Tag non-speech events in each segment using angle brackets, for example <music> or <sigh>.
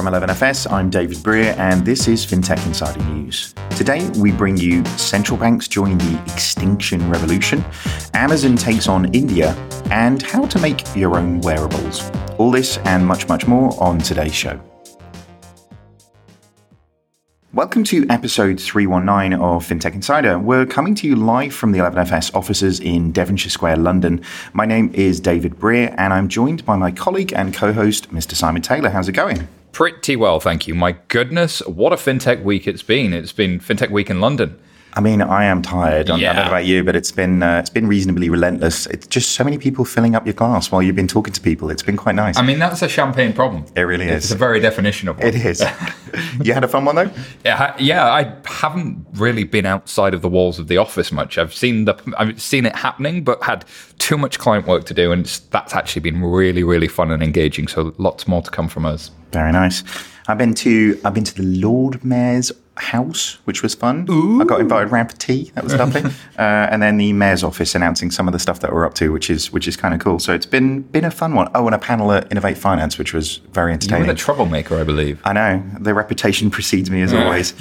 From 11FS, I'm David Brear, and this is FinTech Insider News. Today, we bring you central banks join the extinction revolution, Amazon takes on India, and how to make your own wearables. All this and much, much more on today's show. Welcome to episode 319 of FinTech Insider. We're coming to you live from the 11FS offices in Devonshire Square, London. My name is David Brear, and I'm joined by my colleague and co host, Mr. Simon Taylor. How's it going? Pretty well, thank you. My goodness, what a FinTech week it's been. It's been FinTech Week in London. I mean, I am tired. I don't know about you, but it's been uh, it's been reasonably relentless. It's just so many people filling up your glass while you've been talking to people. It's been quite nice. I mean, that's a champagne problem. It really is. It's the very definition of one. It is. <laughs> you had a fun one though. Yeah, yeah. I haven't really been outside of the walls of the office much. I've seen the I've seen it happening, but had too much client work to do, and that's actually been really, really fun and engaging. So lots more to come from us. Very nice. I've been to I've been to the Lord Mayor's house, which was fun. Ooh. I got invited round for tea. That was lovely. <laughs> uh, and then the mayor's office announcing some of the stuff that we're up to, which is which is kind of cool. So it's been been a fun one. Oh, and a panel at Innovate Finance, which was very entertaining. You're the troublemaker, I believe. I know. The reputation <laughs> precedes me as yeah. always.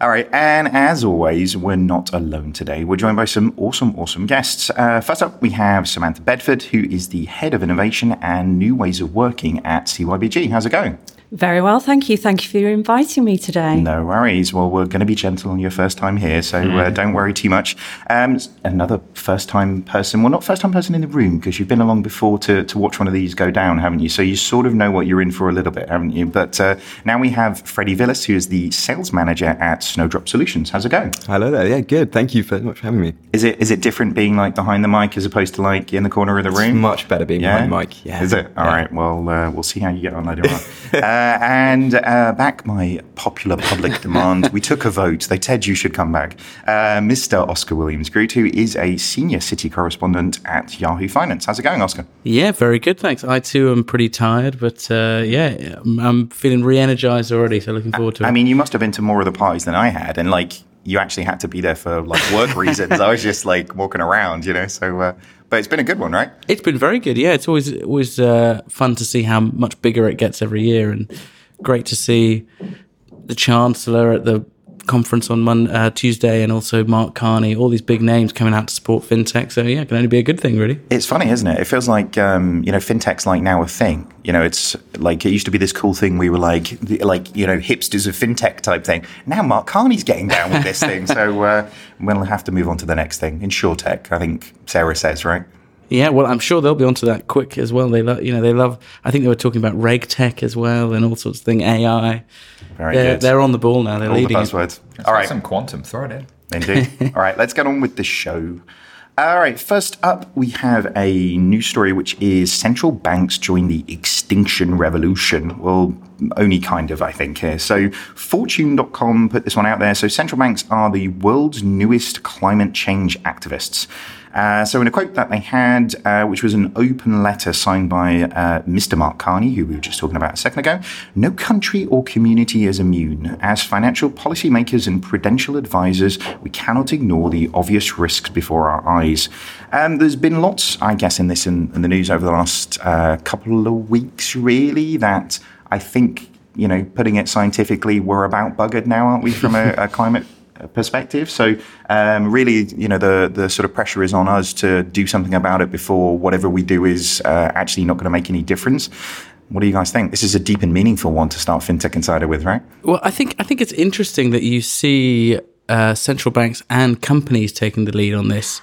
All right, and as always, we're not alone today. We're joined by some awesome, awesome guests. Uh, first up, we have Samantha Bedford, who is the head of innovation and new ways of working at CYBG. How's it going? Very well, thank you. Thank you for inviting me today. No worries. Well, we're going to be gentle on your first time here, so mm. uh, don't worry too much. Um, another first time person, well, not first time person in the room, because you've been along before to, to watch one of these go down, haven't you? So you sort of know what you're in for a little bit, haven't you? But uh, now we have Freddie Villis, who is the sales manager at Snowdrop Solutions. How's it going? Hello there. Yeah, good. Thank you very much for having me. Is it is it different being like behind the mic as opposed to like in the corner of the room? It's much better being yeah? behind the mic. Yeah. Is it? All yeah. right. Well, uh, we'll see how you get on later on. <laughs> uh, and uh, back my popular public <laughs> demand, we took a vote. They said you should come back. Uh, Mr. Oscar Williams Grut, who is a senior city correspondent at Yahoo Finance. How's it going, Oscar? Yeah, very good, thanks. I too am pretty tired, but uh, yeah, I'm feeling re-energized already. So looking forward to it. I mean, you must have been to more of the parties than I had, and like you actually had to be there for like work reasons. I was just like walking around, you know. So, uh, but it's been a good one, right? It's been very good. Yeah, it's always always uh, fun to see how much bigger it gets every year, and great to see the Chancellor at the conference on Monday, uh, Tuesday, and also Mark Carney, all these big names coming out to support fintech. So yeah, it can only be a good thing, really. It's funny, isn't it? It feels like um, you know fintech's like now a thing. You know, it's like it used to be this cool thing. We were like like you know hipsters of fintech type thing. Now Mark Carney's getting down with this thing, so uh, we'll have to move on to the next thing. Insurtech, I think Sarah says, right? Yeah, well, I'm sure they'll be onto that quick as well. They love, you know, they love. I think they were talking about reg tech as well and all sorts of thing, AI. Very they're, good. They're on the ball now. They're all leading. The buzzwords. All right, some quantum. Throw it in. Indeed. <laughs> all right, let's get on with the show. All right, first up, we have a news story which is central banks join the extinction revolution. Well, only kind of, I think, here. So, Fortune.com put this one out there. So, central banks are the world's newest climate change activists. Uh, so, in a quote that they had, uh, which was an open letter signed by uh, Mr. Mark Carney, who we were just talking about a second ago, no country or community is immune. As financial policymakers and prudential advisors, we cannot ignore the obvious risks before our eyes. Um, there's been lots, I guess, in this in, in the news over the last uh, couple of weeks, really, that I think you know, putting it scientifically, we're about buggered now, aren't we, from a, a <laughs> climate perspective. So um, really, you know, the the sort of pressure is on us to do something about it before whatever we do is uh, actually not going to make any difference. What do you guys think? This is a deep and meaningful one to start FinTech Insider with, right? Well, I think I think it's interesting that you see uh, central banks and companies taking the lead on this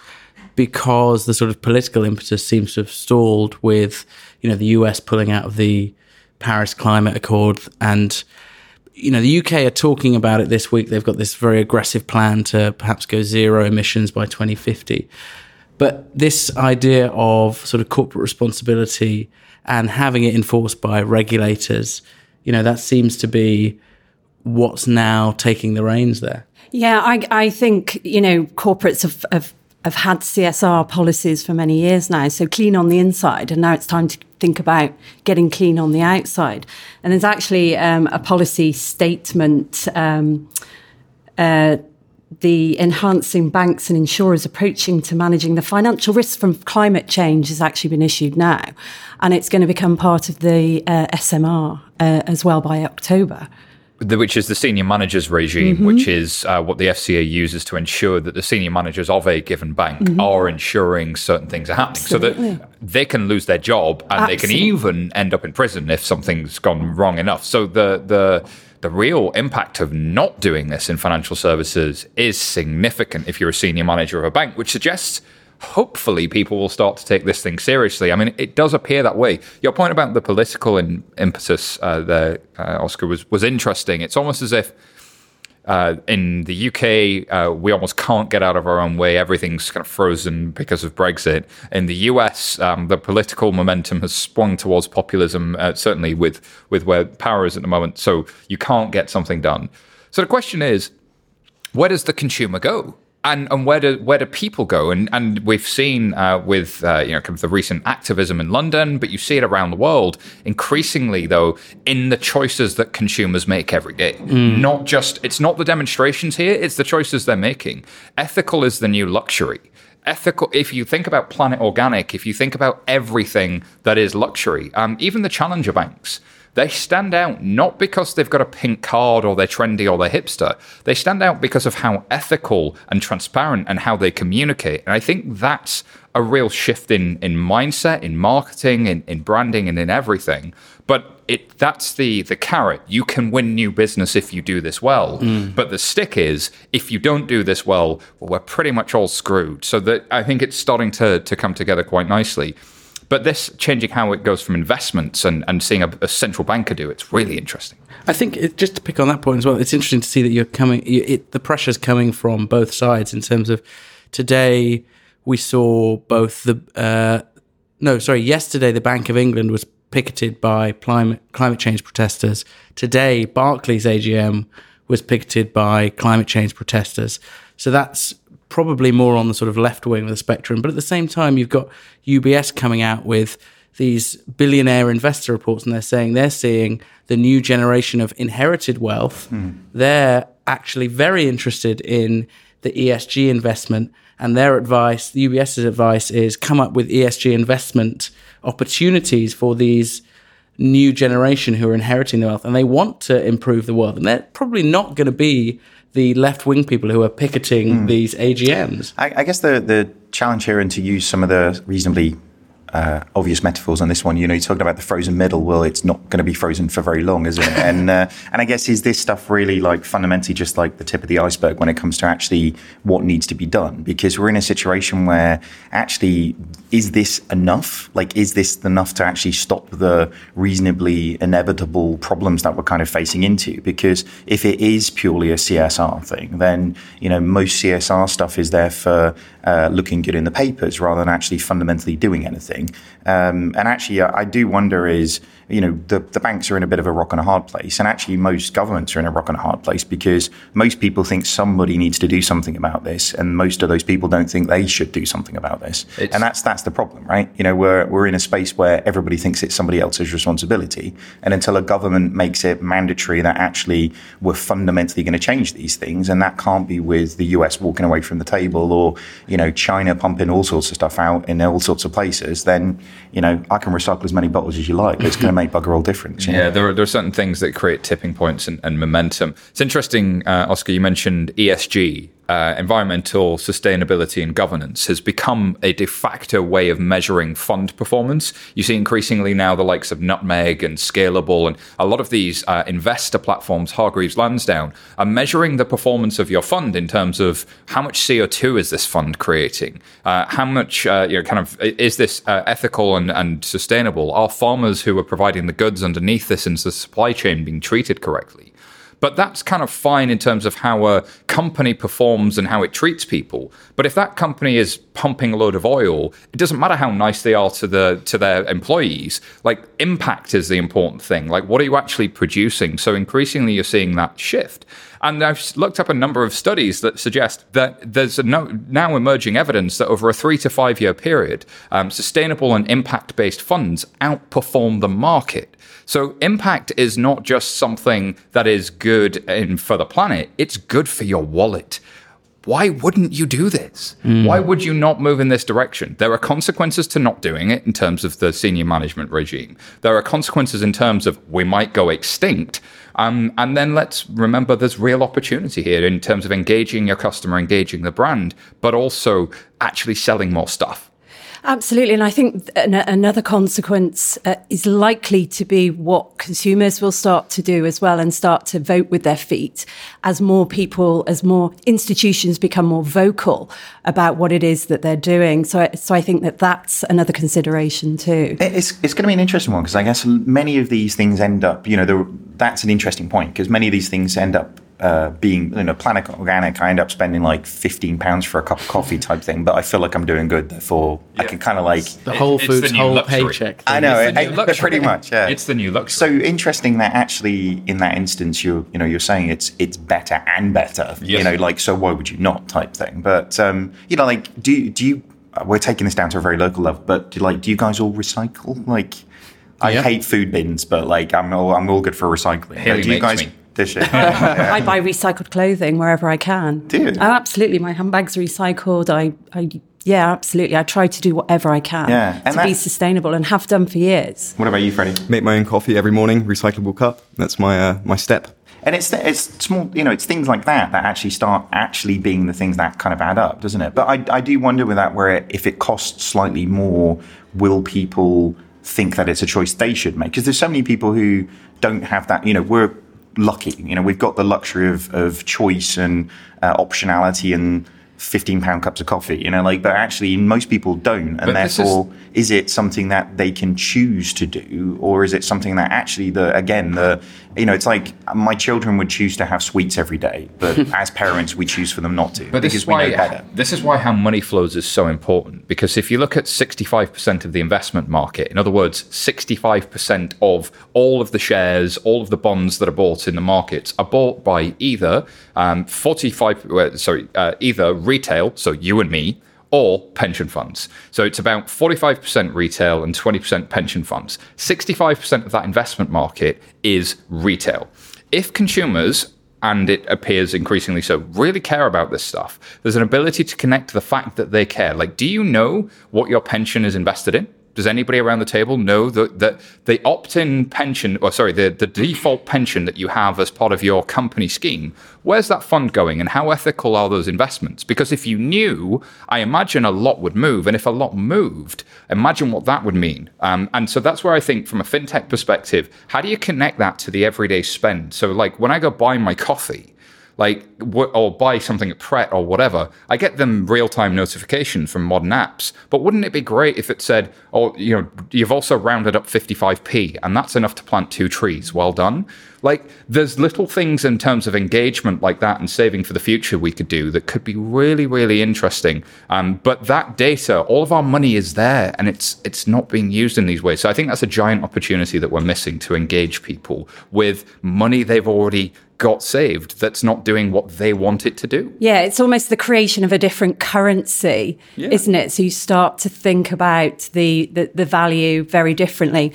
because the sort of political impetus seems to have stalled with, you know, the US pulling out of the Paris Climate Accord and you know, the UK are talking about it this week. They've got this very aggressive plan to perhaps go zero emissions by 2050. But this idea of sort of corporate responsibility and having it enforced by regulators, you know, that seems to be what's now taking the reins there. Yeah, I, I think, you know, corporates have, have have had CSR policies for many years now, so clean on the inside, and now it's time to think about getting clean on the outside. And there's actually um, a policy statement um, uh, the enhancing banks and insurers approaching to managing the financial risks from climate change has actually been issued now, and it's going to become part of the uh, SMR uh, as well by October which is the senior managers regime, mm-hmm. which is uh, what the FCA uses to ensure that the senior managers of a given bank mm-hmm. are ensuring certain things are happening Absolutely. so that they can lose their job and Absolutely. they can even end up in prison if something's gone wrong enough. So the the the real impact of not doing this in financial services is significant if you're a senior manager of a bank, which suggests hopefully people will start to take this thing seriously. I mean, it does appear that way. Your point about the political in, impetus uh, there, uh, Oscar, was, was interesting. It's almost as if uh, in the UK, uh, we almost can't get out of our own way. Everything's kind of frozen because of Brexit. In the US, um, the political momentum has swung towards populism, uh, certainly with, with where power is at the moment. So you can't get something done. So the question is, where does the consumer go? And and where do where do people go? And and we've seen uh, with uh, you know kind of the recent activism in London, but you see it around the world increasingly though in the choices that consumers make every day. Mm. Not just it's not the demonstrations here; it's the choices they're making. Ethical is the new luxury. Ethical. If you think about Planet Organic, if you think about everything that is luxury, um, even the challenger banks they stand out not because they've got a pink card or they're trendy or they're hipster. They stand out because of how ethical and transparent and how they communicate. And I think that's a real shift in, in mindset, in marketing, in, in branding, and in everything. But it that's the the carrot. You can win new business if you do this well. Mm. But the stick is if you don't do this well, well, we're pretty much all screwed. So that I think it's starting to to come together quite nicely. But this changing how it goes from investments and, and seeing a, a central banker do it's really interesting. I think it, just to pick on that point as well, it's interesting to see that you're coming. It, the pressure's coming from both sides in terms of today we saw both the uh, no, sorry, yesterday the Bank of England was picketed by climate climate change protesters. Today, Barclays AGM was picketed by climate change protesters. So that's probably more on the sort of left wing of the spectrum. But at the same time, you've got UBS coming out with these billionaire investor reports, and they're saying they're seeing the new generation of inherited wealth. Mm. They're actually very interested in the ESG investment, and their advice, the UBS's advice, is come up with ESG investment opportunities for these new generation who are inheriting the wealth, and they want to improve the world, and they're probably not going to be the left wing people who are picketing mm. these AGMs. I, I, guess the, the challenge here, and to use some of the reasonably uh, obvious metaphors on this one. You know, you're talking about the frozen middle. Well, it's not going to be frozen for very long, is it? <laughs> and uh, and I guess is this stuff really like fundamentally just like the tip of the iceberg when it comes to actually what needs to be done? Because we're in a situation where actually is this enough? Like, is this enough to actually stop the reasonably inevitable problems that we're kind of facing into? Because if it is purely a CSR thing, then you know most CSR stuff is there for uh, looking good in the papers rather than actually fundamentally doing anything. Um, and actually, I do wonder is you know, the, the banks are in a bit of a rock and a hard place. And actually, most governments are in a rock and a hard place because most people think somebody needs to do something about this. And most of those people don't think they should do something about this. It's, and that's, that's the problem, right? You know, we're, we're in a space where everybody thinks it's somebody else's responsibility. And until a government makes it mandatory that actually we're fundamentally going to change these things, and that can't be with the US walking away from the table or, you know, China pumping all sorts of stuff out in all sorts of places, then, you know, I can recycle as many bottles as you like. It's going to make bugger all difference. Yeah, there are, there are certain things that create tipping points and, and momentum. It's interesting, uh, Oscar, you mentioned ESG uh, environmental sustainability and governance has become a de facto way of measuring fund performance. You see increasingly now the likes of Nutmeg and Scalable and a lot of these uh, investor platforms, Hargreaves Lansdown, are measuring the performance of your fund in terms of how much CO2 is this fund creating? Uh, how much, uh, you know, kind of, is this uh, ethical and, and sustainable? Are farmers who are providing the goods underneath this into the supply chain being treated correctly? But that's kind of fine in terms of how a company performs and how it treats people. But if that company is pumping a load of oil, it doesn't matter how nice they are to the to their employees. Like impact is the important thing. Like what are you actually producing? So increasingly you're seeing that shift. And I've looked up a number of studies that suggest that there's no, now emerging evidence that over a three to five year period, um, sustainable and impact based funds outperform the market. So impact is not just something that is good in, for the planet, it's good for your wallet. why wouldn't you do this? Mm. Why would you not move in this direction? There are consequences to not doing it in terms of the senior management regime. There are consequences in terms of we might go extinct. Um, and then let's remember there's real opportunity here in terms of engaging your customer, engaging the brand, but also actually selling more stuff. Absolutely. And I think an- another consequence uh, is likely to be what consumers will start to do as well and start to vote with their feet as more people, as more institutions become more vocal about what it is that they're doing. So, so I think that that's another consideration too. It's, it's going to be an interesting one because I guess many of these things end up, you know, that's an interesting point because many of these things end up uh, being you know Planet Organic, I end up spending like fifteen pounds for a cup of coffee type thing, but I feel like I'm doing good. Therefore, yeah. I can kind of like the Whole Foods the whole luxury. paycheck. Thing. I know, it, pretty much. Yeah, it's the new luxury. So interesting that actually in that instance, you're you know you're saying it's it's better and better. Yes. You know, like so why would you not type thing? But um, you know, like do do you? We're taking this down to a very local level, but do, like do you guys all recycle? Like, I yeah. hate food bins, but like I'm all I'm all good for recycling. Haley do you guys? Me Dish <laughs> I <laughs> buy recycled clothing wherever I can. Do you? Oh, absolutely. My handbag's recycled. I, I yeah, absolutely. I try to do whatever I can yeah. to be sustainable and have done for years. What about you, Freddie? Make my own coffee every morning, recyclable cup. That's my uh, my step. And it's it's small, you know, it's things like that that actually start actually being the things that kind of add up, doesn't it? But I, I do wonder with that where it, if it costs slightly more, will people think that it's a choice they should make? Because there's so many people who don't have that. You know, we're lucky. You know, we've got the luxury of, of choice and uh, optionality and 15 pound cups of coffee, you know, like, but actually most people don't. And but therefore, is, is, it something that they can choose to do? Or is it something that actually the, again, the, you know, it's like my children would choose to have sweets every day, but <laughs> as parents, we choose for them not to. But this is why, This is why how money flows is so important. Because if you look at 65% of the investment market, in other words, 65% of all of the shares, all of the bonds that are bought in the markets are bought by either um, 45, uh, sorry, uh, either retail, so you and me, or pension funds. So it's about 45% retail and 20% pension funds. 65% of that investment market is retail. If consumers and it appears increasingly so, really care about this stuff. There's an ability to connect to the fact that they care. Like, do you know what your pension is invested in? Does anybody around the table know that, that the opt-in pension, or sorry, the, the default pension that you have as part of your company scheme, where's that fund going and how ethical are those investments? Because if you knew, I imagine a lot would move. And if a lot moved, imagine what that would mean. Um, and so that's where I think from a fintech perspective, how do you connect that to the everyday spend? So like when I go buy my coffee, like or buy something at Pret or whatever, I get them real time notifications from modern apps. But wouldn't it be great if it said, "Oh, you know, you've also rounded up 55p, and that's enough to plant two trees. Well done." Like, there's little things in terms of engagement like that and saving for the future we could do that could be really, really interesting. Um, but that data, all of our money is there, and it's it's not being used in these ways. So I think that's a giant opportunity that we're missing to engage people with money they've already got saved that's not doing what they want it to do. Yeah, it's almost the creation of a different currency, yeah. isn't it? So you start to think about the, the, the value very differently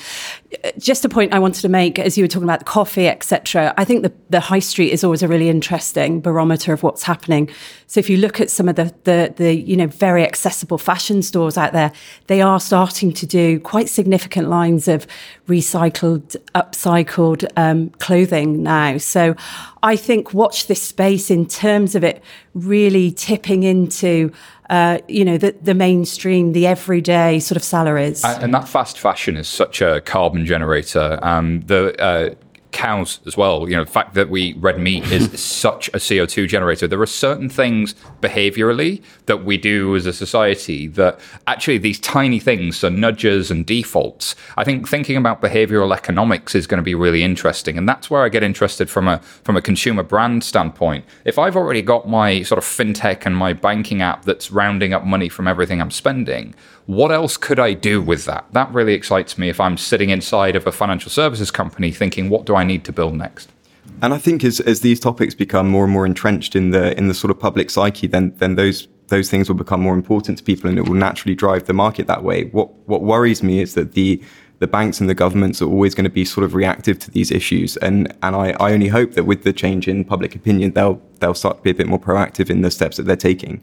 just a point I wanted to make as you were talking about coffee, etc. I think the, the high street is always a really interesting barometer of what's happening. So if you look at some of the, the, the you know very accessible fashion stores out there, they are starting to do quite significant lines of recycled, upcycled um, clothing now. So I think watch this space in terms of it really tipping into uh, you know, the, the mainstream, the everyday sort of salaries. And that fast fashion is such a carbon generator. Um, the uh, cows as well. You know, the fact that we red meat is <laughs> such a CO2 generator. There are certain things behaviorally that we do as a society that actually these tiny things, so nudges and defaults. I think thinking about behavioral economics is going to be really interesting, and that's where I get interested from a from a consumer brand standpoint. If I've already got my sort of fintech and my banking app that's rounding up money from everything I'm spending what else could I do with that? That really excites me if I'm sitting inside of a financial services company thinking, what do I need to build next? And I think as, as these topics become more and more entrenched in the in the sort of public psyche, then then those those things will become more important to people and it will naturally drive the market that way. What what worries me is that the the banks and the governments are always going to be sort of reactive to these issues. And and I, I only hope that with the change in public opinion, they'll they'll start to be a bit more proactive in the steps that they're taking.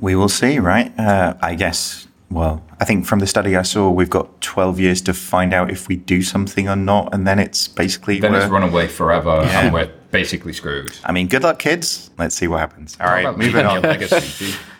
We will see, right? Uh, I guess. Well, I think from the study I saw, we've got 12 years to find out if we do something or not, and then it's basically Then it's run away forever, and we're basically screwed. I mean, good luck, kids. Let's see what happens. All right, moving on.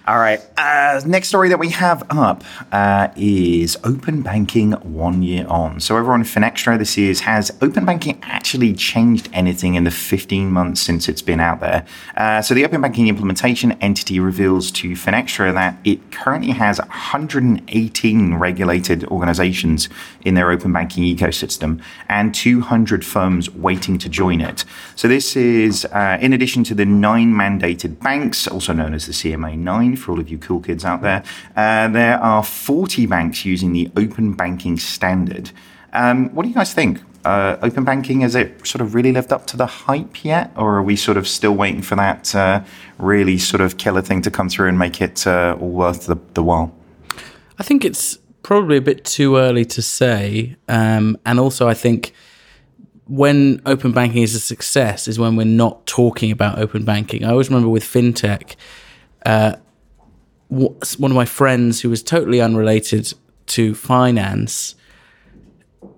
All right. Uh, next story that we have up uh, is open banking one year on. So over on Finextra this is has open banking actually changed anything in the 15 months since it's been out there? Uh, so the open banking implementation entity reveals to Finextra that it currently has 118 regulated organizations in their open banking ecosystem and 200 firms waiting to join it. So this is uh, in addition to the nine mandated banks, also known as the CMA 9 for all of you cool kids out there. Uh, there are 40 banks using the open banking standard. Um, what do you guys think? Uh, open banking, has it sort of really lived up to the hype yet? Or are we sort of still waiting for that uh, really sort of killer thing to come through and make it uh, all worth the, the while? I think it's probably a bit too early to say. Um, and also, I think when open banking is a success is when we're not talking about open banking. I always remember with fintech, uh, one of my friends who was totally unrelated to finance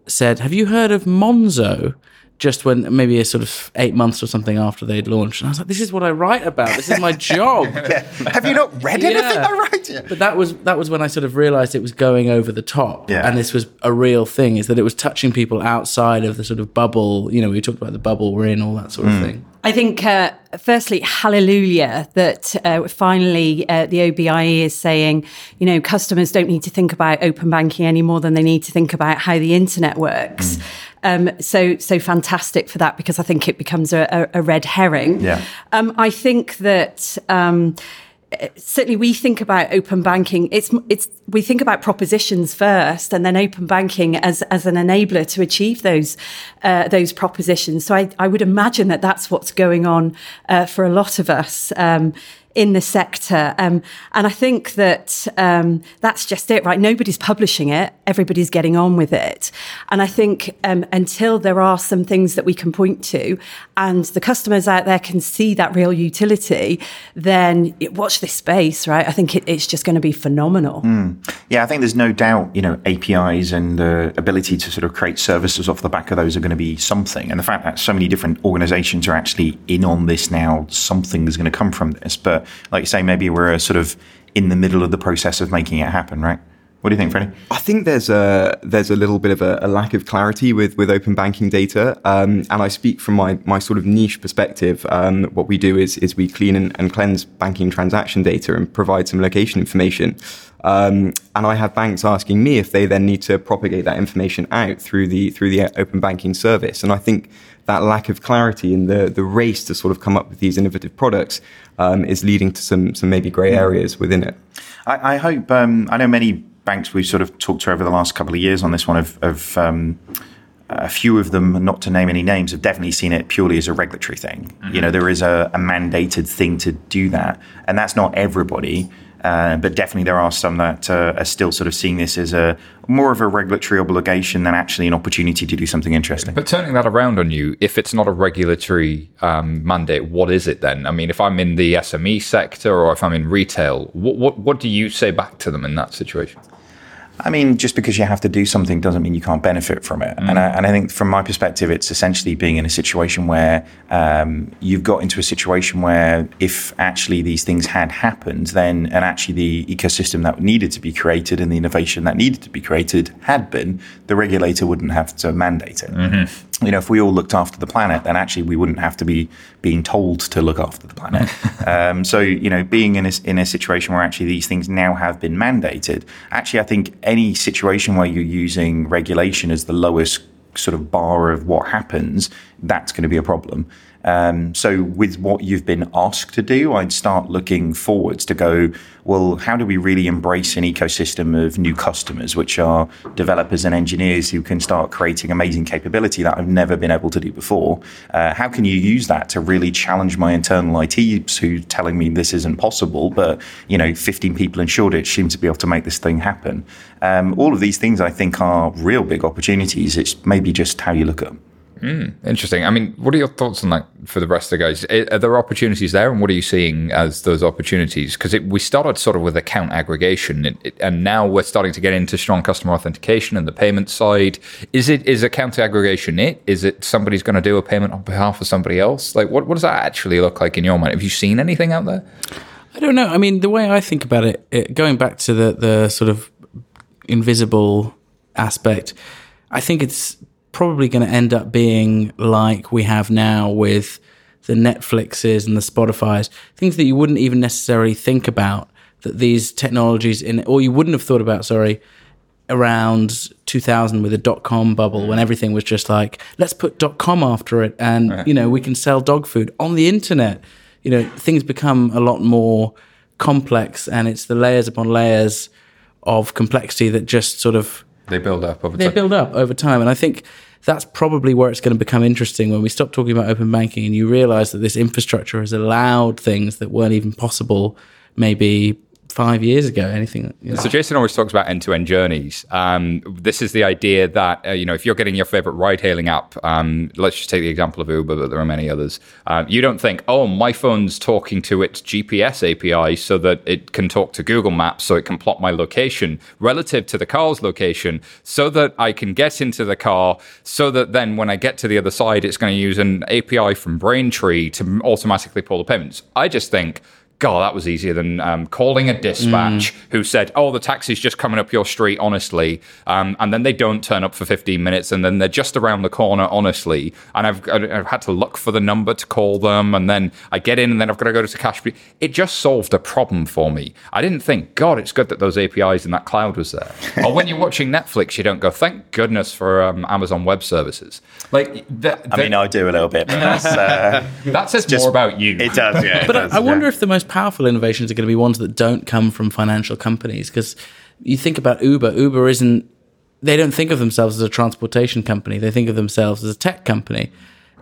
said, Have you heard of Monzo? Just when maybe a sort of eight months or something after they'd launched. And I was like, This is what I write about. This is my <laughs> job. Have you not read anything Yeah. I write? Yeah. But that was that was when I sort of realized it was going over the top, Yeah. and this was a real thing. Is that it was touching people outside of the sort of bubble? You know, we talked about the bubble we're in, all that sort of thing. I think, uh, firstly, hallelujah that uh, finally uh, the OBIE is saying, you know, customers don't need to think about open banking any more than they need to think about how the internet works. Um, so, so fantastic for that because I think it becomes a, a, a red herring. Yeah. Um, I think that. Um, certainly we think about open banking it's it's we think about propositions first and then open banking as as an enabler to achieve those uh, those propositions so I, I would imagine that that's what's going on uh, for a lot of us um, in the sector um, and I think that um, that's just it right? Nobody's publishing it. Everybody's getting on with it. And I think um, until there are some things that we can point to and the customers out there can see that real utility then it- watch this space right? I think it, it's just going to be phenomenal. Yeah, I think there's no doubt, you know, APIs and the ability to sort of create services off the back of those are going to be something. And the fact that so many different organizations are actually in on this now, something is going to come from this. But like you say, maybe we're uh, sort of in the middle of the process of making it happen, right? What do you think, Freddie? I think there's a there's a little bit of a, a lack of clarity with with open banking data, um, and I speak from my my sort of niche perspective. Um, what we do is is we clean and, and cleanse banking transaction data and provide some location information. Um, and I have banks asking me if they then need to propagate that information out through the through the open banking service. And I think that lack of clarity in the the race to sort of come up with these innovative products um, is leading to some some maybe grey areas within it. I, I hope. Um, I know many banks we've sort of talked to over the last couple of years on this one of. have um, a few of them, not to name any names, have definitely seen it purely as a regulatory thing. You know, there is a, a mandated thing to do that, and that's not everybody. Uh, but definitely, there are some that uh, are still sort of seeing this as a more of a regulatory obligation than actually an opportunity to do something interesting. But turning that around on you, if it's not a regulatory um, mandate, what is it then? I mean, if I'm in the SME sector or if I'm in retail, what, what, what do you say back to them in that situation? I mean, just because you have to do something doesn't mean you can't benefit from it. And, I, and I think from my perspective, it's essentially being in a situation where um, you've got into a situation where if actually these things had happened, then and actually the ecosystem that needed to be created and the innovation that needed to be created had been, the regulator wouldn't have to mandate it. You know, if we all looked after the planet, then actually we wouldn't have to be being told to look after the planet. <laughs> um, so, you know, being in a, in a situation where actually these things now have been mandated, actually, I think any situation where you're using regulation as the lowest sort of bar of what happens, that's going to be a problem. Um, so, with what you've been asked to do, I'd start looking forwards to go, well, how do we really embrace an ecosystem of new customers, which are developers and engineers who can start creating amazing capability that I've never been able to do before? Uh, how can you use that to really challenge my internal ITs who telling me this isn't possible, but you know, 15 people in Shoreditch seem to be able to make this thing happen. Um, all of these things, I think, are real big opportunities. It's maybe just how you look at them. Mm, interesting. I mean, what are your thoughts on that for the rest of the guys? Are there opportunities there, and what are you seeing as those opportunities? Because we started sort of with account aggregation, and now we're starting to get into strong customer authentication and the payment side. Is it is account aggregation it? Is it somebody's going to do a payment on behalf of somebody else? Like, what what does that actually look like in your mind? Have you seen anything out there? I don't know. I mean, the way I think about it, it going back to the the sort of invisible aspect, I think it's probably going to end up being like we have now with the Netflixes and the Spotify's, things that you wouldn't even necessarily think about that these technologies in, or you wouldn't have thought about, sorry, around 2000 with the dot com bubble when mm. everything was just like, let's put dot com after it and, right. you know, we can sell dog food on the internet. You know, things become a lot more complex and it's the layers upon layers of complexity that just sort of they build up over they time. build up over time and i think that's probably where it's going to become interesting. When we stop talking about open banking and you realize that this infrastructure has allowed things that weren't even possible maybe five years ago. Anything. You know. So Jason always talks about end-to-end journeys. Um, this is the idea that uh, you know if you're getting your favorite ride-hailing app, um, let's just take the example of Uber, but there are many others. Uh, you don't think, oh, my phone's talking to its GPS API so that it can talk to Google Maps, so it can plot my location relative to the car's location, so that I can get into the car, so that then when I get to the other side, it's going to use an API from Braintree to automatically pull the payments. I just think God, that was easier than um, calling a dispatch mm. who said, "Oh, the taxi's just coming up your street." Honestly, um, and then they don't turn up for 15 minutes, and then they're just around the corner. Honestly, and I've, I've had to look for the number to call them, and then I get in, and then I've got to go to cash. It just solved a problem for me. I didn't think, God, it's good that those APIs in that cloud was there. <laughs> or when you're watching Netflix, you don't go, "Thank goodness for um, Amazon Web Services." Like, the, the, I mean, I do a little bit, but that's, uh, <laughs> that says just, more about you. It does, yeah. It but does, I, I wonder if the most powerful innovations are going to be ones that don't come from financial companies. Because you think about Uber, Uber isn't, they don't think of themselves as a transportation company, they think of themselves as a tech company.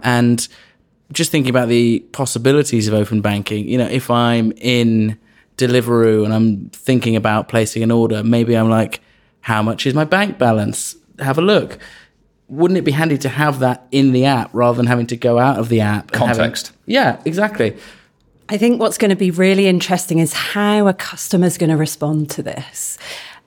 And just thinking about the possibilities of open banking, you know, if I'm in Deliveroo and I'm thinking about placing an order, maybe I'm like, how much is my bank balance? Have a look. Wouldn't it be handy to have that in the app rather than having to go out of the app? Context. Having, yeah, exactly. I think what's going to be really interesting is how a customer's going to respond to this.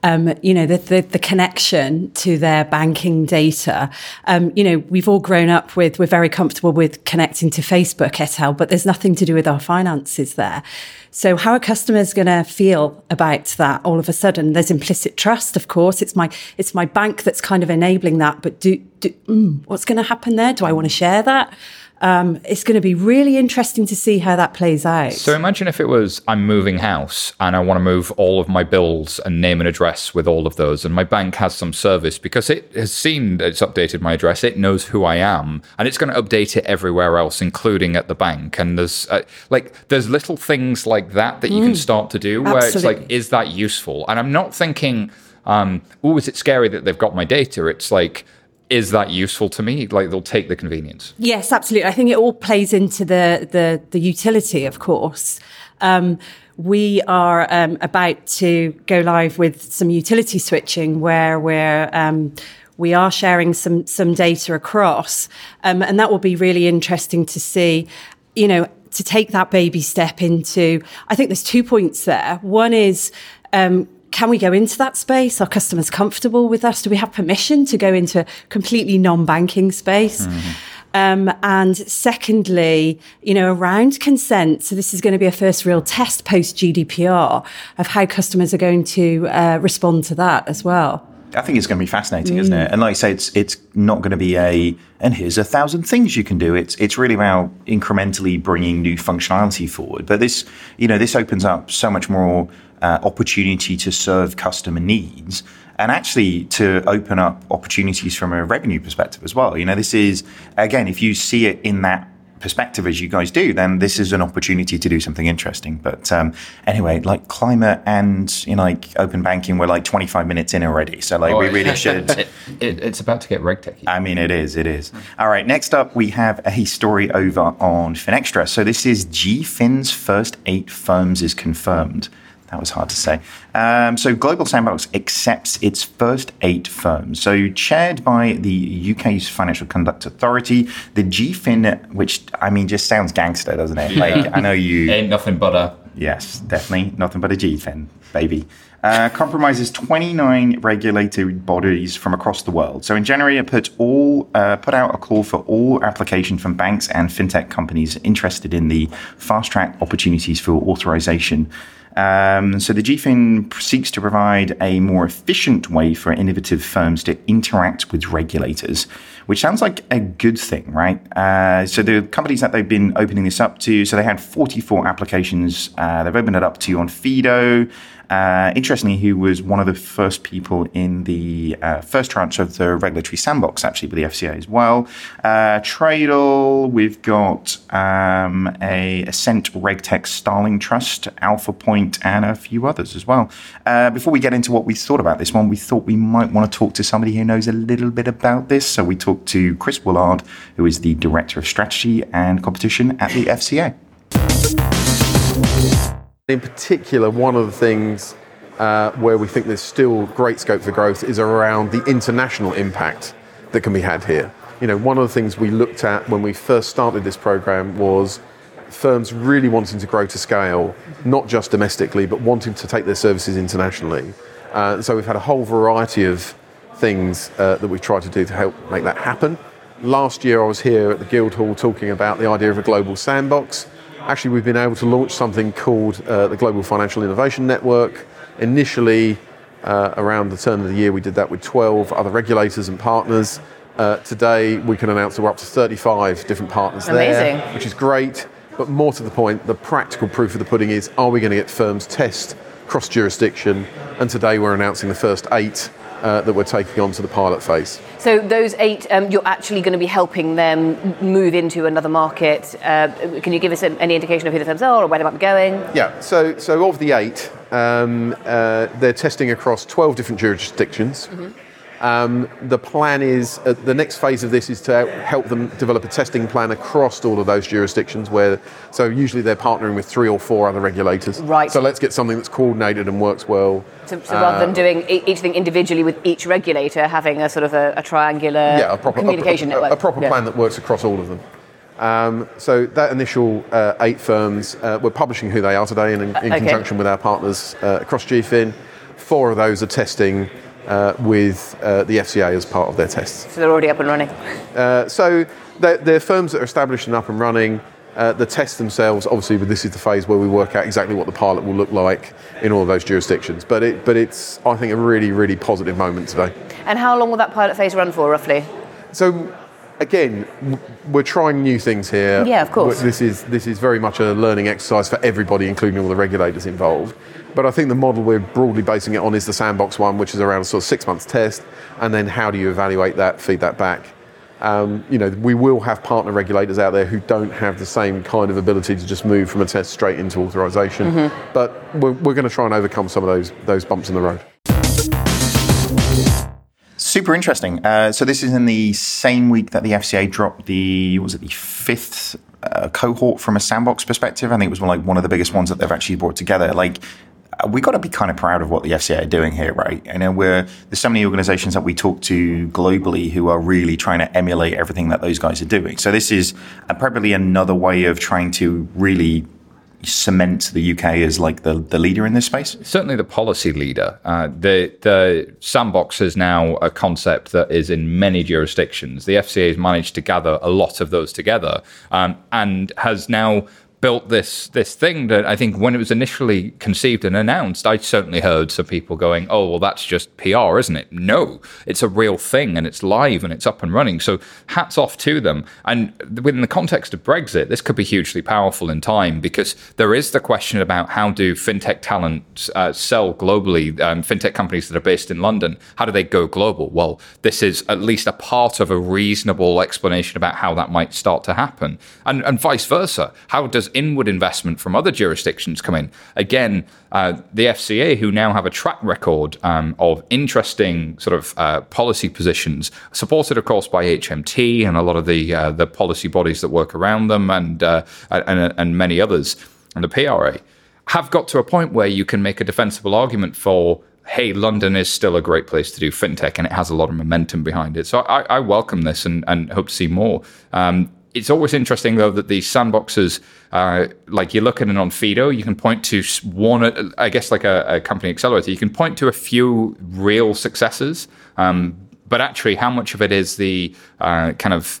Um, you know, the, the, the, connection to their banking data. Um, you know, we've all grown up with, we're very comfortable with connecting to Facebook et al., but there's nothing to do with our finances there. So how are customers going to feel about that all of a sudden? There's implicit trust, of course. It's my, it's my bank that's kind of enabling that, but do, do mm, what's going to happen there? Do I want to share that? Um, it's going to be really interesting to see how that plays out. So imagine if it was I'm moving house and I want to move all of my bills and name and address with all of those, and my bank has some service because it has seen it's updated my address, it knows who I am, and it's going to update it everywhere else, including at the bank. And there's uh, like there's little things like that that you mm, can start to do where absolutely. it's like, is that useful? And I'm not thinking, um, oh, is it scary that they've got my data? It's like is that useful to me? Like they'll take the convenience. Yes, absolutely. I think it all plays into the the, the utility, of course. Um, we are um, about to go live with some utility switching where we're um, we are sharing some some data across, um, and that will be really interesting to see. You know, to take that baby step into. I think there's two points there. One is um, can we go into that space? Are customers comfortable with us? Do we have permission to go into a completely non-banking space? Mm-hmm. Um, and secondly, you know, around consent. So this is going to be a first real test post GDPR of how customers are going to uh, respond to that as well. I think it's going to be fascinating, mm. isn't it? And like I say, it's it's not going to be a and here's a thousand things you can do. It's it's really about incrementally bringing new functionality forward. But this, you know, this opens up so much more uh, opportunity to serve customer needs and actually to open up opportunities from a revenue perspective as well. You know, this is, again, if you see it in that perspective as you guys do, then this is an opportunity to do something interesting. But um, anyway, like climate and you know, like open banking, we're like 25 minutes in already. So like we really <laughs> should. it, it, it's about to get reg techy. I mean, it is. It is. All right. Next up, we have a story over on Finextra. So this is GFin's first eight firms is confirmed. That was hard to say. Um, so Global Sandbox accepts its first eight firms. So chaired by the UK's Financial Conduct Authority, the GFin, which I mean just sounds gangster, doesn't it? Like I know you. <laughs> Ain't nothing but a. Yes, definitely. Nothing but a GFin, baby. Uh, compromises 29 regulated bodies from across the world. So in January, it put all uh, put out a call for all application from banks and fintech companies interested in the fast track opportunities for authorization. Um, so the GFIN seeks to provide a more efficient way for innovative firms to interact with regulators, which sounds like a good thing, right? Uh, so the companies that they've been opening this up to, so they had 44 applications. Uh, they've opened it up to Onfido. Uh, interestingly, he was one of the first people in the uh, first tranche of the regulatory sandbox, actually, with the FCA as well. Uh, Tradle, we've got um, a Ascent RegTech Starling Trust, Alpha Point, and a few others as well. Uh, before we get into what we thought about this one, we thought we might want to talk to somebody who knows a little bit about this. So we talked to Chris Woolard, who is the Director of Strategy and Competition at the FCA. In particular, one of the things uh, where we think there's still great scope for growth is around the international impact that can be had here. You know, one of the things we looked at when we first started this program was firms really wanting to grow to scale, not just domestically, but wanting to take their services internationally. Uh, so we've had a whole variety of things uh, that we've tried to do to help make that happen. Last year, I was here at the Guildhall talking about the idea of a global sandbox. Actually, we've been able to launch something called uh, the Global Financial Innovation Network. Initially, uh, around the turn of the year, we did that with 12 other regulators and partners. Uh, today, we can announce that we're up to 35 different partners Amazing. there, which is great. But more to the point, the practical proof of the pudding is are we going to get firms test cross jurisdiction? And today, we're announcing the first eight uh, that we're taking on to the pilot phase. So those eight, um, you're actually going to be helping them move into another market. Uh, can you give us any indication of who the firms are or where they might be going? Yeah, so, so of the eight, um, uh, they're testing across 12 different jurisdictions. Um, the plan is uh, the next phase of this is to help them develop a testing plan across all of those jurisdictions. Where so usually they're partnering with three or four other regulators. Right. So let's get something that's coordinated and works well. So, so rather than doing each thing individually with each regulator, having a sort of a, a triangular yeah, a proper communication a, network. a proper Yeah. plan that works across all of them. Um, so that initial uh, eight firms, uh, we're publishing who they are today, in, in okay. conjunction with our partners uh, across GFIN. Four of those are testing uh, with uh, the FCA as part of their tests. So they're already up and running. Uh, so they're, they're firms that are established and up and running. Uh, the tests themselves, obviously, but this is the phase where we work out exactly what the pilot will look like in all of those jurisdictions. But it, but it's, I think, a really, really positive moment today. And how long will that pilot phase run for, roughly? So again, we're trying new things here. Yeah, of course. This is this is very much a learning exercise for everybody, including all the regulators involved. But I think the model we're broadly basing it on is the sandbox one, which is around a sort of six months test, and then how do you evaluate that, feed that back. Um, you know, we will have partner regulators out there who don't have the same kind of ability to just move from a test straight into authorization. Mm-hmm. But we're, we're going to try and overcome some of those those bumps in the road. Super interesting. Uh, so this is in the same week that the FCA dropped the was it the fifth uh, cohort from a sandbox perspective. I think it was like one of the biggest ones that they've actually brought together. Like we got to be kind of proud of what the FCA are doing here, right? Know we're there's so many organisations that we talk to globally who are really trying to emulate everything that those guys are doing. So this is probably another way of trying to really cement the UK as like the, the leader in this space. certainly the policy leader. Uh, the the sandbox is now a concept that is in many jurisdictions. The FCA has managed to gather a lot of those together um, and has now built this this thing that I think when it was initially conceived and announced, I certainly heard some people going, "Oh, well, that's just PR, isn't it?" No, it's a real thing and it's live and it's up and running. So hats off to them. And within the context of Brexit, this could be hugely powerful in time because there is the question about how do fintech talent uh, sell globally. Um, fintech companies that are based in London, how do they go global? Well, this is at least a part of a reasonable explanation about how that might start to happen, and and vice versa. How does inward investment from other jurisdictions come in? Again, uh, the FCA, who now have a track record um, of interesting sort of uh, policy positions, supported, of course, by HMT and a lot of the uh, the policy bodies that work around them, and, uh, and and many others, and the PRA, have got to a point where you can make a defensible argument for hey, London is still a great place to do fintech and it has a lot of momentum behind it. So I, I welcome this and, and, hope to see more. Um, it's always interesting though that these sandboxes, uh, like you're looking Onfido, you can point to one, I guess like a, a company accelerator, you can point to a few real successes, um, but actually, how much of it is the uh, kind of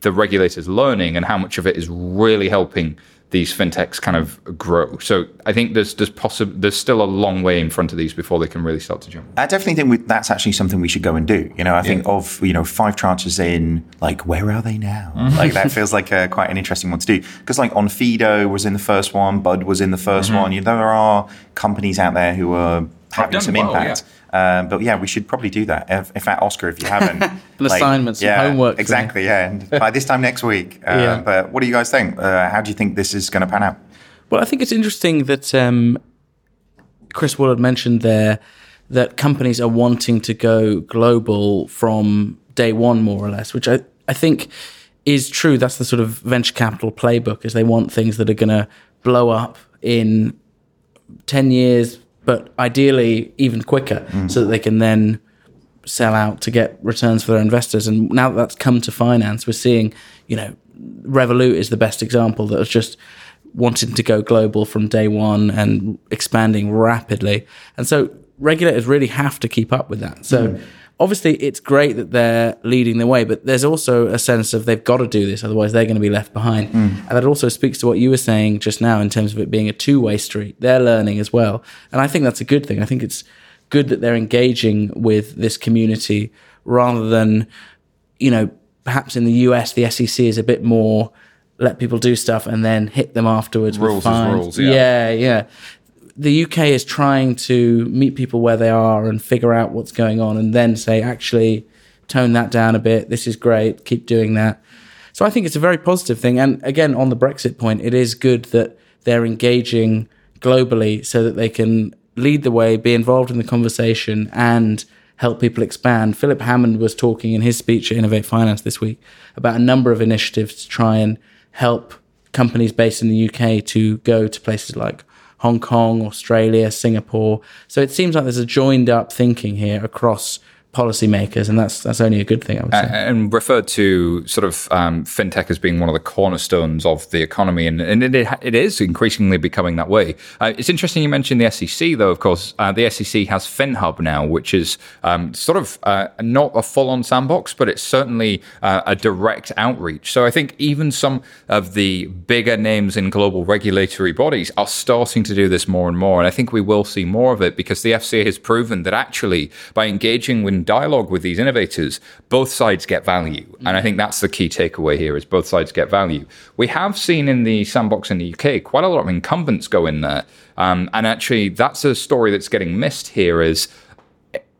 the regulators learning, and how much of it is really helping these fintechs kind of grow. So I think there's there's possible there's still a long way in front of these before they can really start to jump. I definitely think we, that's actually something we should go and do. You know, I think of you know five tranches in, like where are they now? Mm-hmm. Like that feels like a, quite an interesting one to do because like Onfido was in the first one, Bud was in the 1st mm-hmm. one. You know, there are companies out there who are having some well, impact. Yeah. Um, but yeah, we should probably do that. If, in fact, Oscar, if you haven't, <laughs> like, assignment, yeah, homework. Exactly, yeah. And <laughs> by this time next week. Uh, yeah. But what do you guys think? Uh, how do you think this is going to pan out? Well, I think it's interesting that um, Chris Woolard mentioned there that companies are wanting to go global from day one, more or less, which I, I think is true. That's the sort of venture capital playbook, is they want things that are going to blow up in 10 years, but ideally even quicker, mm. so that they can then sell out to get returns for their investors. And now that that's come to finance, we're seeing, you know, Revolut is the best example that was just wanting to go global from day one and expanding rapidly. And so regulators really have to keep up with that. So mm obviously it's great that they're leading the way, but there's also a sense of they've got to do this, otherwise they're going to be left behind. Mm. And that also speaks to what you were saying just now in terms of it being a two way street. They're learning as well. And I think that's a good thing. I think it's good that they're engaging with this community rather than, you know, perhaps in the US, the SEC is a bit more let people do stuff and then hit them afterwards rules with fines. Rules, yeah. yeah, yeah the UK is trying to meet people where they are and figure out what's going on and then say, actually, tone that down a bit. This is great. Keep doing that. So I think it's a very positive thing. And again, on the Brexit point, it is good that they're engaging globally so that they can lead the way, be involved in the conversation, and help people expand. Philip Hammond was talking in his speech at Innovate Finance this week about a number of initiatives to try and help companies based in the UK to go to places like Hong Kong, Australia, Singapore. So it seems like there's a joined up thinking here across policymakers, and that's that's only a good thing. I would say. And referred to sort of um, fintech as being one of the cornerstones of the economy, and, and it, it is increasingly becoming that way. Uh, it's interesting you mentioned the SEC, though. Of course, uh, the SEC has FinHub now, which is um, sort of uh, not a full-on sandbox, but it's certainly uh, a direct outreach. So I think even some of the bigger names in global regulatory bodies are starting to do this more and more, and I think we will see more of it because the FCA has proven that actually by engaging with dialogue with these innovators, both sides get value. And I think that's the key takeaway here is both sides get value. We have seen in the sandbox in the UK quite a lot of incumbents go in there. Um, and actually that's a story that's getting missed here is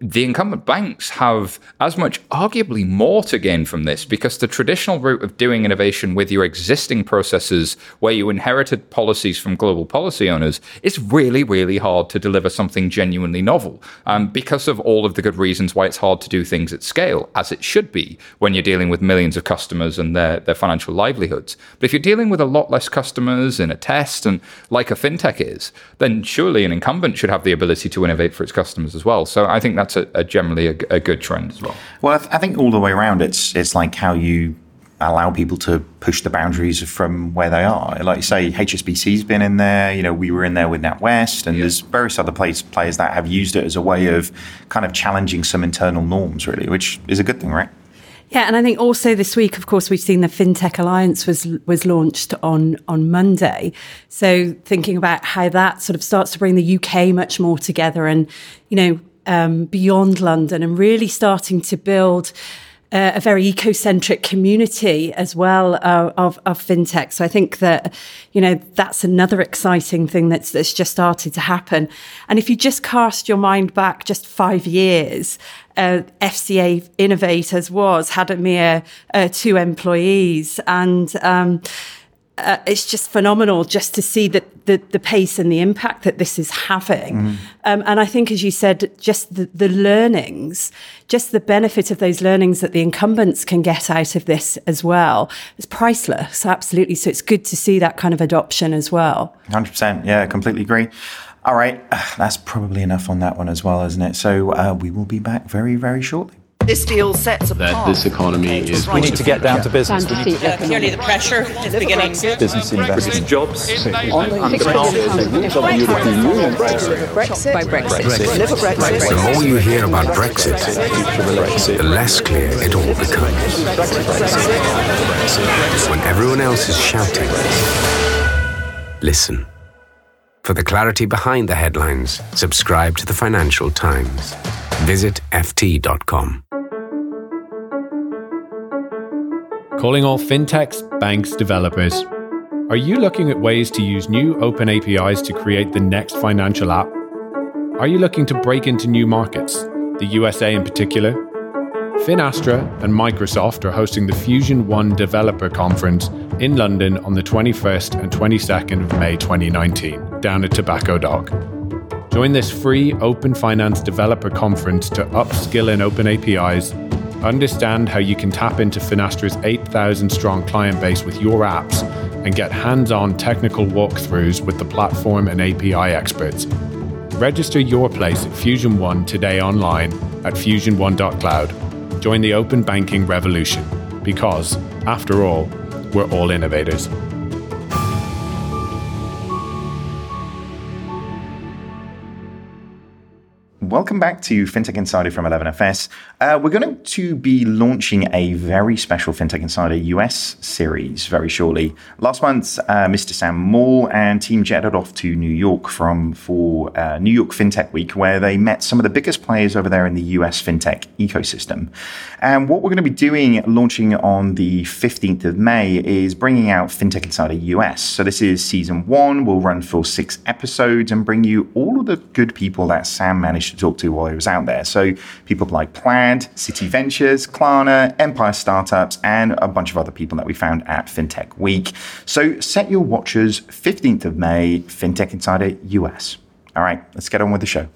the incumbent banks have as much, arguably more to gain from this because the traditional route of doing innovation with your existing processes, where you inherited policies from global policy owners, is really, really hard to deliver something genuinely novel um, because of all of the good reasons why it's hard to do things at scale, as it should be when you're dealing with millions of customers and their, their financial livelihoods. But if you're dealing with a lot less customers in a test and like a fintech is, then surely an incumbent should have the ability to innovate for its customers as well. So I think that's a, a generally a, a, good trend as well. Well, I, th- I think all the way around, it's it's like how you allow people to push the boundaries from where they are. Like you say, HSBC's been in there. You know, we were in there with NatWest, and yeah. there's various other place, players that have used it as a way of kind of challenging some internal norms, really, which is a good thing, right? Yeah, and I think also this week, of course, we've seen the FinTech Alliance was was launched on on Monday. So thinking about how that sort of starts to bring the UK much more together, and you know, um, beyond London, and really starting to build uh, a very eco-centric community as well uh, of, of fintech. So I think that you know that's another exciting thing that's that's just started to happen. And if you just cast your mind back just five years, uh, FCA Innovators was had a mere uh, two employees and. Um, uh, it's just phenomenal just to see the, the, the, pace and the impact that this is having. Mm. Um, and I think, as you said, just the, the, learnings, just the benefit of those learnings that the incumbents can get out of this as well is priceless, absolutely. So it's good to see that kind of adoption as well. 100%. Yeah, completely agree. All right, <sighs> that's probably enough on that one as well, isn't it? So uh, we will be back very, very shortly. This deal sets apart. that this economy is. We need to get down to business. Yeah, clearly, the pressure is beginning. Business investment, jobs. Brexit. By Brexit. The more you hear about Brexit, the less clear it all becomes. When everyone else is shouting, listen. For the clarity behind the headlines, subscribe to the Financial Times. Visit FT.com. Calling all fintechs, banks, developers. Are you looking at ways to use new open APIs to create the next financial app? Are you looking to break into new markets, the USA in particular? Finastra and Microsoft are hosting the Fusion One Developer Conference in London on the 21st and 22nd of May 2019, down at Tobacco Dock. Join this free Open Finance Developer Conference to upskill in open APIs Understand how you can tap into Finastra's 8,000 strong client base with your apps and get hands on technical walkthroughs with the platform and API experts. Register your place at Fusion One today online at fusionone.cloud. Join the open banking revolution because, after all, we're all innovators. Welcome back to FinTech Insider from 11FS. Uh, we're going to be launching a very special FinTech Insider US series very shortly. Last month, uh, Mr. Sam Moore and team jetted off to New York from for uh, New York FinTech Week, where they met some of the biggest players over there in the US FinTech ecosystem. And what we're going to be doing, launching on the 15th of May, is bringing out FinTech Insider US. So this is season one. We'll run for six episodes and bring you all of the good people that Sam managed to talk to while he was out there. So people like Plaid, Citi Ventures, Klarna, Empire Startups, and a bunch of other people that we found at FinTech Week. So set your watchers 15th of May, FinTech Insider US. All right, let's get on with the show.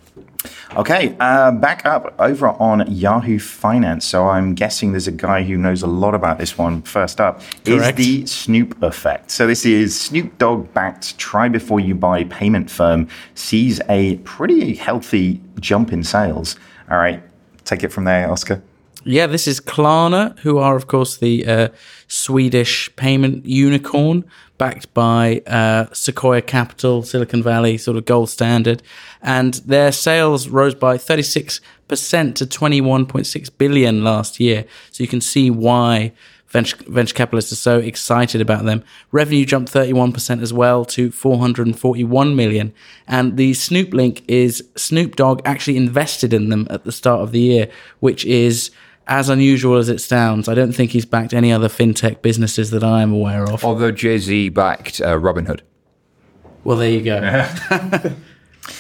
Okay, uh, back up over on Yahoo Finance. So I'm guessing there's a guy who knows a lot about this one. First up Correct. is the Snoop effect. So this is Snoop Dogg backed try before you buy payment firm sees a pretty healthy jump in sales. All right, take it from there, Oscar. Yeah, this is Klarna, who are, of course, the uh, Swedish payment unicorn backed by uh, Sequoia Capital, Silicon Valley, sort of gold standard. And their sales rose by 36% to 21.6 billion last year. So you can see why venture, venture capitalists are so excited about them. Revenue jumped 31% as well to 441 million. And the Snoop link is Snoop Dogg actually invested in them at the start of the year, which is as unusual as it sounds, I don't think he's backed any other fintech businesses that I am aware of. Although Jay Z backed uh, Robinhood. Well, there you go. <laughs>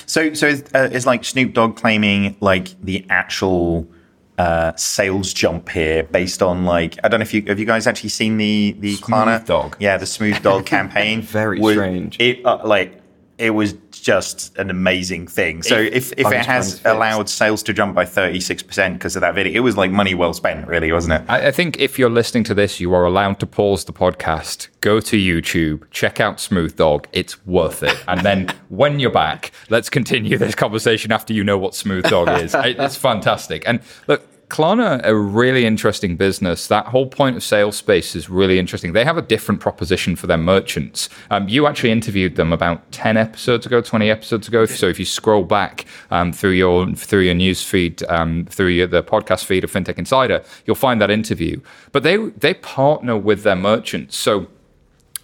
so, so is, uh, is like Snoop Dogg claiming like the actual uh, sales jump here based on like I don't know if you have you guys actually seen the the Smooth Klarna Dog. yeah the Smooth Dog <laughs> campaign Very Was- strange. it uh, like it was just an amazing thing. So if, if it has allowed sales to jump by 36% because of that video, it was like money well spent, really, wasn't it? I, I think if you're listening to this, you are allowed to pause the podcast, go to YouTube, check out Smooth Dog. It's worth it. And then <laughs> when you're back, let's continue this conversation after you know what Smooth Dog is. <laughs> It- It's fantastic. And look, Klarna, a really interesting business. That whole point of sale space is really interesting. They have a different proposition for their merchants. Um, you actually interviewed them about ten episodes ago, twenty episodes ago. So if you scroll back um, through your through your news feed, um, through your, the podcast feed of FinTech Insider, you'll find that interview. But they they partner with their merchants. So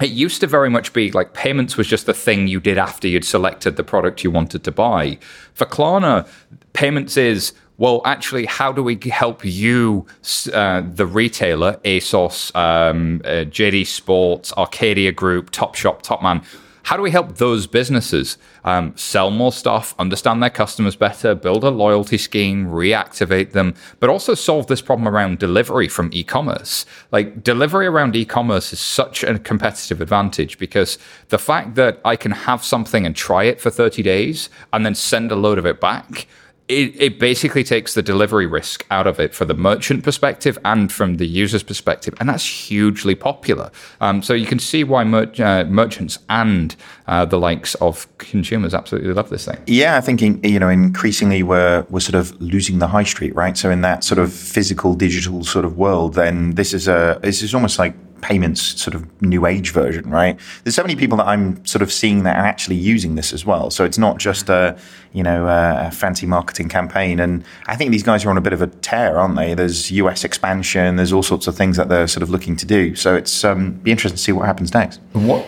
it used to very much be like payments was just the thing you did after you'd selected the product you wanted to buy. For Klarna, payments is well, actually, how do we help you, uh, the retailer, ASOS, um, uh, JD Sports, Arcadia Group, Topshop, Topman? How do we help those businesses um, sell more stuff, understand their customers better, build a loyalty scheme, reactivate them, but also solve this problem around delivery from e commerce? Like, delivery around e commerce is such a competitive advantage because the fact that I can have something and try it for 30 days and then send a load of it back it, it basically takes the delivery risk out of it for the merchant perspective and from the user's perspective, and that's hugely popular. Um, so you can see why mer- uh, merchants and uh, the likes of consumers absolutely love this thing. Yeah, I think in, you know increasingly we're we're sort of losing the high street, right? So in that sort of physical digital sort of world, then this is a this is almost like payments sort of new age version, right? There's so many people that I'm sort of seeing that are actually using this as well. So it's not just a you know a fancy marketing campaign. And I think these guys are on a bit of a tear, aren't they? There's US expansion. There's all sorts of things that they're sort of looking to do. So it's um, be interesting to see what happens next. What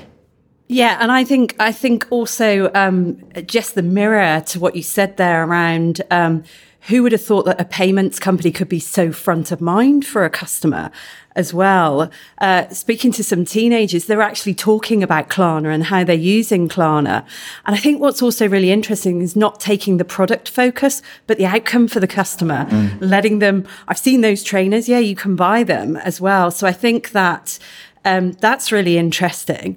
yeah, and I think I think also um, just the mirror to what you said there around um, who would have thought that a payments company could be so front of mind for a customer as well. Uh, speaking to some teenagers, they're actually talking about Klarna and how they're using Klarna. And I think what's also really interesting is not taking the product focus, but the outcome for the customer, mm. letting them. I've seen those trainers. Yeah, you can buy them as well. So I think that um, that's really interesting.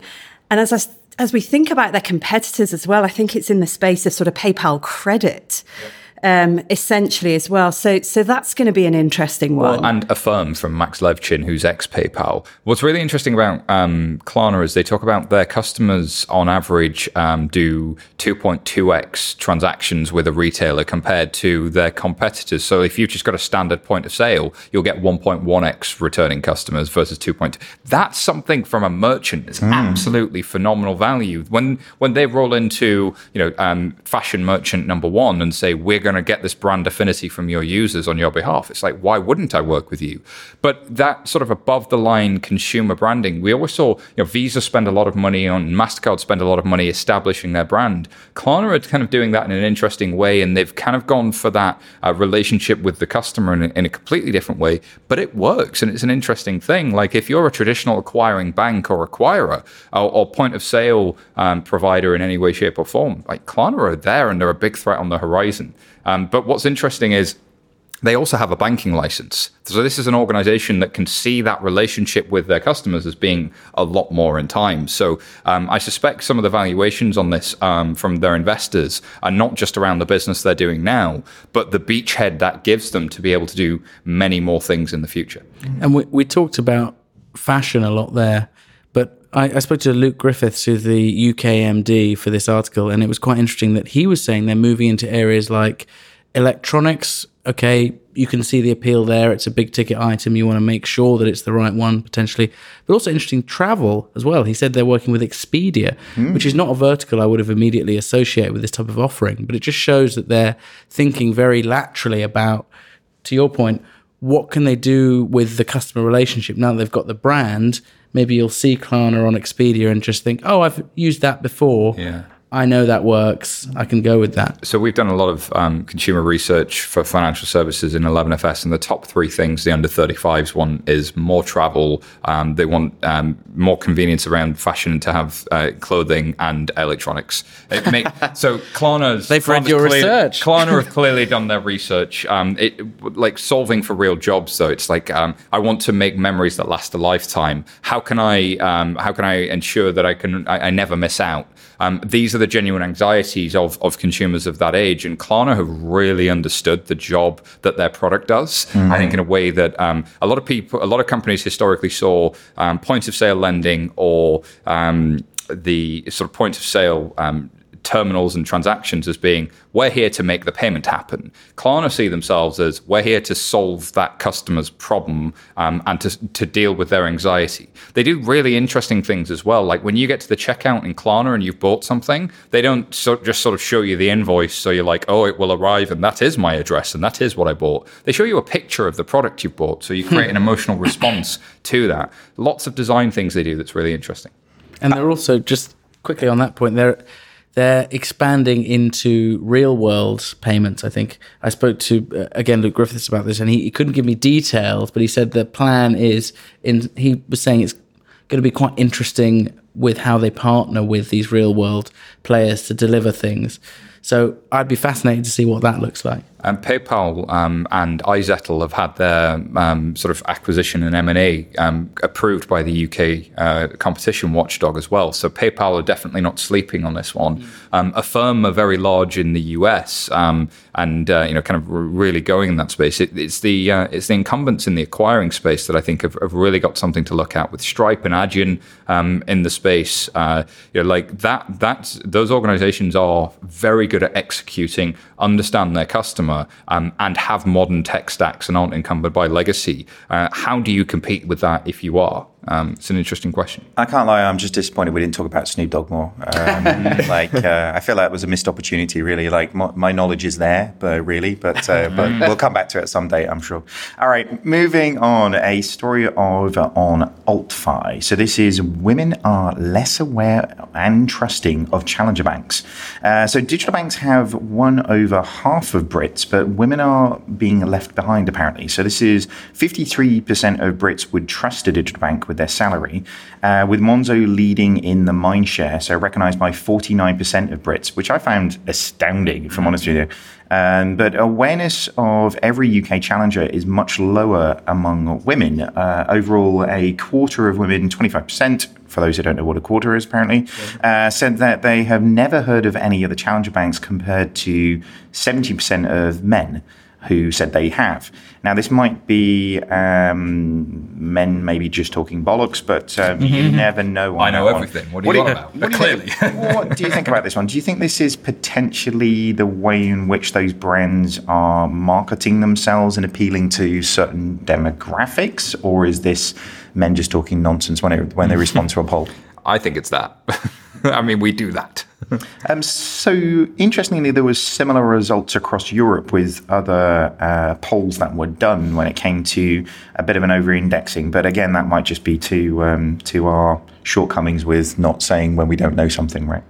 And as I, as we think about their competitors as well, I think it's in the space of sort of PayPal credit. Yep um, essentially as well. So, so that's going to be an interesting one. Well, and Affirm from Max Levchin, who's ex PayPal. What's really interesting about um, Klarna is they talk about their customers on average um, do 2.2x transactions with a retailer compared to their competitors. So, if you've just got a standard point of sale, you'll get 1.1x returning customers versus 2.2. That's something from a merchant. It's mm. absolutely phenomenal value. When when they roll into you know um, fashion merchant number one and say we're going going to get this brand affinity from your users on your behalf. It's like, why wouldn't I work with you? But that sort of above the line consumer branding, we always saw, you know, Visa spend a lot of money on, MasterCard spend a lot of money establishing their brand. Klarna are kind of doing that in an interesting way, and they've kind of gone for that uh, relationship with the customer in a, in a completely different way, but it works, and it's an interesting thing. Like if you're a traditional acquiring bank or acquirer or, or point of sale um, provider in any way, shape, or form, like Klarna are there and they're a big threat on the horizon. Um, but what's interesting is they also have a banking license. So this is an organization that can see that relationship with their customers as being a lot more in time. So um, I suspect some of the valuations on this um, from their investors are not just around the business they're doing now, but the beachhead that gives them to be able to do many more things in the future. And we, we talked about fashion a lot there. I, I spoke to Luke Griffiths, who's the UKMD for this article, and it was quite interesting that he was saying they're moving into areas like electronics. Okay, you can see the appeal there. It's a big ticket item. You want to make sure that it's the right one potentially. But also interesting travel as well. He said they're working with Expedia, mm. which is not a vertical I would have immediately associated with this type of offering. But it just shows that they're thinking very laterally about, to your point, what can they do with the customer relationship now that they've got the brand maybe you'll see Klarna on Expedia and just think, oh, I've used that before. Yeah. I know that works. I can go with that. So we've done a lot of um, consumer research for financial services in 11FS, and the top three things the under 35s want is more travel. Um, they want um, more convenience around fashion to have uh, clothing and electronics. Make, <laughs> so Klarna's they've read your clearly, research. Klarna have <laughs> clearly done their research. Um, it like solving for real jobs though. It's like um, I want to make memories that last a lifetime. How can I um, how can I ensure that I can I, I never miss out? These are the genuine anxieties of, of consumers of that age. And Klarna have really understood the job that their product does. Mm-hmm. I think in a way that um, a lot of people, a lot of companies historically saw um, point of sale lending or um, the sort of point of sale um, terminals and transactions as being we're here to make the payment happen. Klarna see themselves as we're here to solve that customer's problem um, and to, to deal with their anxiety. They do really interesting things as well. Like when you get to the checkout in Klarna and you've bought something, they don't so, just sort of show you the invoice. So you're like, oh, it will arrive and that is my address and that is what I bought. They show you a picture of the product you've bought. So you create an emotional response <laughs> to that. Lots of design things they do that's really interesting. And they're also just quickly on that point, they're they're expanding into real world payments. I think I spoke to uh, again Luke Griffiths about this, and he, he couldn't give me details, but he said the plan is in. He was saying it's going to be quite interesting with how they partner with these real world players to deliver things. So I'd be fascinated to see what that looks like. And PayPal um, and iZettle have had their um, sort of acquisition and M and A um, approved by the UK uh, competition watchdog as well. So PayPal are definitely not sleeping on this one. Um, Affirm are very large in the US um, and uh, you know kind of really going in that space. It, it's the uh, it's the incumbents in the acquiring space that I think have, have really got something to look at with Stripe and Adyen um, in the space. Uh, you know, like that that's those organizations are very good at executing, understand their customer um, and have modern tech stacks and aren't encumbered by legacy. Uh, how do you compete with that if you are? Um, it's an interesting question. I can't lie. I'm just disappointed we didn't talk about Snoop Dogg more. Um, <laughs> like, uh, I feel like it was a missed opportunity. Really, like my, my knowledge is there, but really, but uh, but we'll come back to it someday, I'm sure. All right, moving on. A story of on AltFi. So this is women are less aware and trusting of challenger banks. Uh, so digital banks have won over half of Brits, but women are being left behind apparently. So this is 53% of Brits would trust a digital bank with their salary, uh, with Monzo leading in the mind share, so recognised by 49% of Brits, which I found astounding, if I'm honest with you. Um, but awareness of every UK challenger is much lower among women. Uh, overall, a quarter of women, 25%, for those who don't know what a quarter is, apparently, uh, said that they have never heard of any of the challenger banks compared to 70% of men who said they have. Now, this might be um, men maybe just talking bollocks, but um, you never know. I know everything. What are you about? What do Clearly. what do you think about this one? Do you think this is potentially the way in which those brands are marketing themselves and appealing to certain demographics, or is this men just talking nonsense when, it, when they respond to a poll? <laughs> I think it's that. <laughs> I mean, we do that. <laughs> Um, so interestingly, there was similar results across Europe with other uh, polls that were done when it came to a bit of an over-indexing. But again, that might just be to um, to our shortcomings with not saying when we don't know something, right?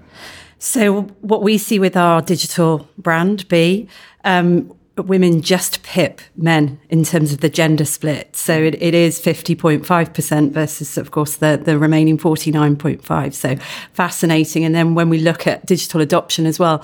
So what we see with our digital brand B, um, women just pip men in terms of the gender split. So it, it is 50.5% versus, of course, the, the remaining 49.5. So fascinating. And then when we look at digital adoption as well,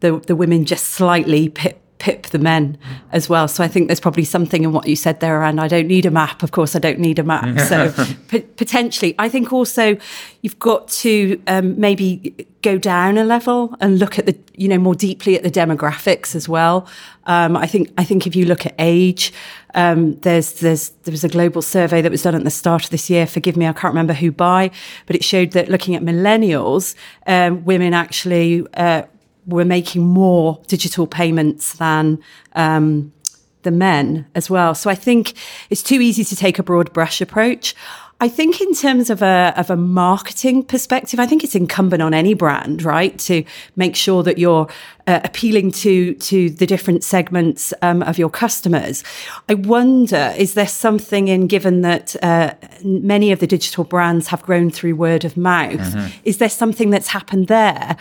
the, the women just slightly pip pip the men as well. So I think there's probably something in what you said there around I don't need a map. Of course, I don't need a map. <laughs> So p- potentially, I think also you've got to um, maybe go down a level and look at the you know more deeply at the demographics as well. Um, I think I think if you look at age. Um, there's there's there was a global survey that was done at the start of this year. Forgive me, I can't remember who by, but it showed that looking at millennials, um, women actually uh, were making more digital payments than um, the men as well. So I think it's too easy to take a broad brush approach. I think in terms of a of a marketing perspective, I think it's incumbent on any brand, right, to make sure that you're uh, appealing to to the different segments um, of your customers. I wonder, is there something in given that uh, many of the digital brands have grown through word of mouth? Mm-hmm. Is there something that's happened there?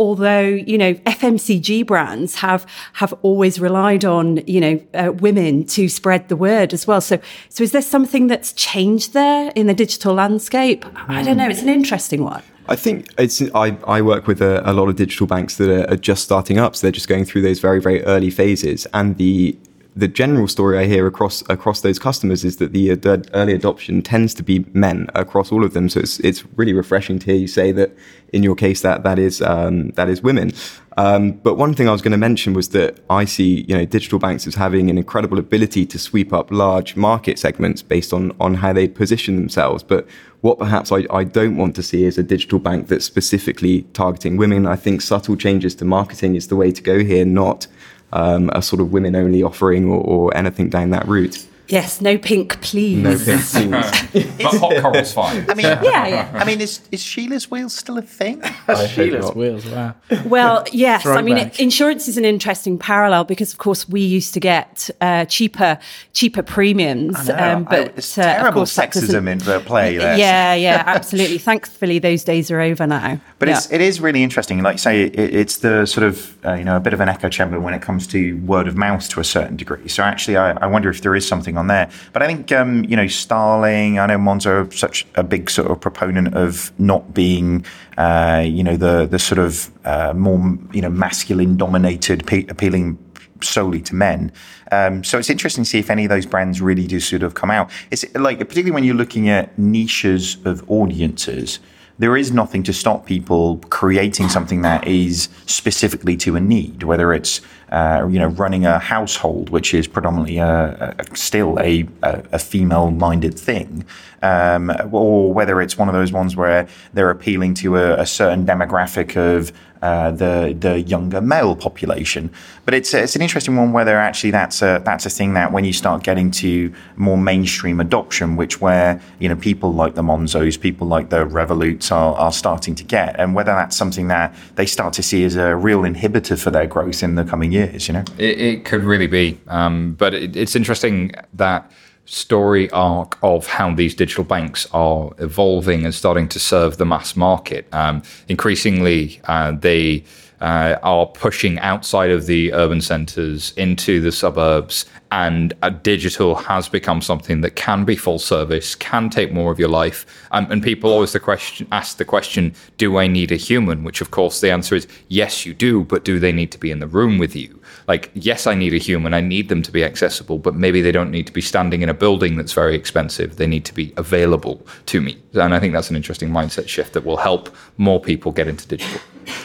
Although you know FMCG brands have have always relied on you know uh, women to spread the word as well. So so is there something that's changed there in the digital landscape? I don't know. It's an interesting one. I think it's. I, I work with a, a lot of digital banks that are, are just starting up, so they're just going through those very very early phases, and the the general story I hear across across those customers is that the, early adoption tends to be men across all of them. So it's it's really refreshing to hear you say that in your case that that is um, that is women. Um, but one thing I was going to mention was that I see you know digital banks as having an incredible ability to sweep up large market segments based on on how they position themselves. But what perhaps I, I don't want to see is a digital bank that's specifically targeting women. I think subtle changes to marketing is the way to go here, not um, a sort of women only offering or, or anything down that route. Yes, no pink, please. No pink, please. <laughs> but hot coral's fine. I mean, Yeah, yeah. <laughs> I mean, is, is Sheila's wheels still a thing? <laughs> Sheila's wheels. Wow. Well, yes. I mean, Throwback. insurance is an interesting parallel because, of course, we used to get uh, cheaper, cheaper premiums. I know. um, but it's uh, terrible course, sexism in the play there. Yeah, yeah, absolutely. Thankfully, those days are over now. But Yeah. it's, it is really interesting. Like you say, it, it's the sort of, uh, you know, a bit of an echo chamber when it comes to word of mouth to a certain degree. So actually, I, I wonder if there is something on there. But I think, um, you know, Starling, I know Monzo are such a big sort of proponent of not being, uh, you know, the, the sort of uh, more, you know, masculine dominated, pe- appealing solely to men. Um, so it's interesting to see if any of those brands really do sort of come out. It's like, particularly when you're looking at niches of audiences, there is nothing to stop people creating something that is specifically to a need, whether it's uh, you know running a household, which is predominantly a, a, still a, a, a female-minded thing, um, or whether it's one of those ones where they're appealing to a, a certain demographic of uh, the the younger male population. But it's it's an interesting one whether actually that's a that's a thing that when you start getting to more mainstream adoption, which where you know people like the Monzos, people like the Revoluts are, are starting to get, and whether that's something that they start to see as a real inhibitor for their growth in the coming years. You know, It, it could really be. Um, but it, it's interesting that story arc of how these digital banks are evolving and starting to serve the mass market. Um, increasingly, uh, they uh, are pushing outside of the urban centres into the suburbs, and digital has become something that can be full service, can take more of your life. Um, and people always the question ask the question, "Do I need a human?" Which, of course, the answer is yes, you do. But do they need to be in the room with you? Like, yes, I need a human. I need them to be accessible, but maybe they don't need to be standing in a building that's very expensive. They need to be available to me. And I think that's an interesting mindset shift that will help more people get into digital.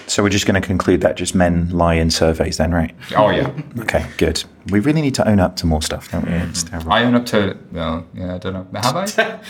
So we're just going to conclude that just men lie in surveys, then, right? Oh yeah, Okay, good. We really need to own up to more stuff, don't we? I own up to. Well, yeah, I don't know. Have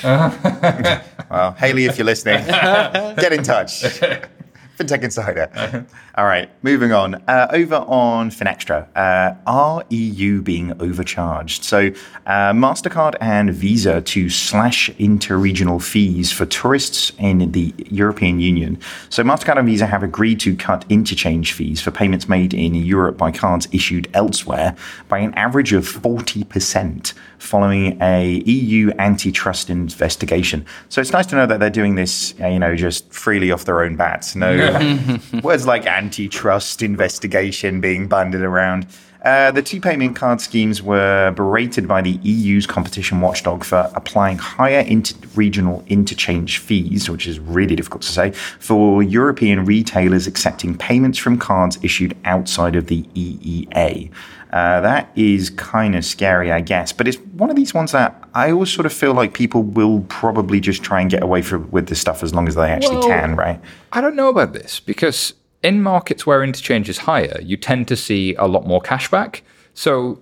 I? <laughs> <laughs> Well, Haley, if you're listening, get in touch. <laughs> <laughs> FinTech Insider. <laughs> All right, moving on. Uh, over on Finextra, uh, are EU being overcharged? So, uh, MasterCard and Visa to slash interregional fees for tourists in the European Union. So, MasterCard and Visa have agreed to cut interchange fees for payments made in Europe by cards issued elsewhere by an average of 40% following a EU antitrust investigation. So it's nice to know that they're doing this, uh, you know, just freely off their own bats. No <laughs> words like antitrust investigation being bandied around. Uh, the two payment card schemes were berated by the EU's competition watchdog for applying higher inter-regional interchange fees, which is really difficult to say, for European retailers accepting payments from cards issued outside of the EEA. Uh, that is kind of scary, I guess, but it's one of these ones that I always sort of feel like people will probably just try and get away from, with this stuff as long as they actually Well, can, right? I don't know about this because in markets where interchange is higher, you tend to see a lot more cashback. So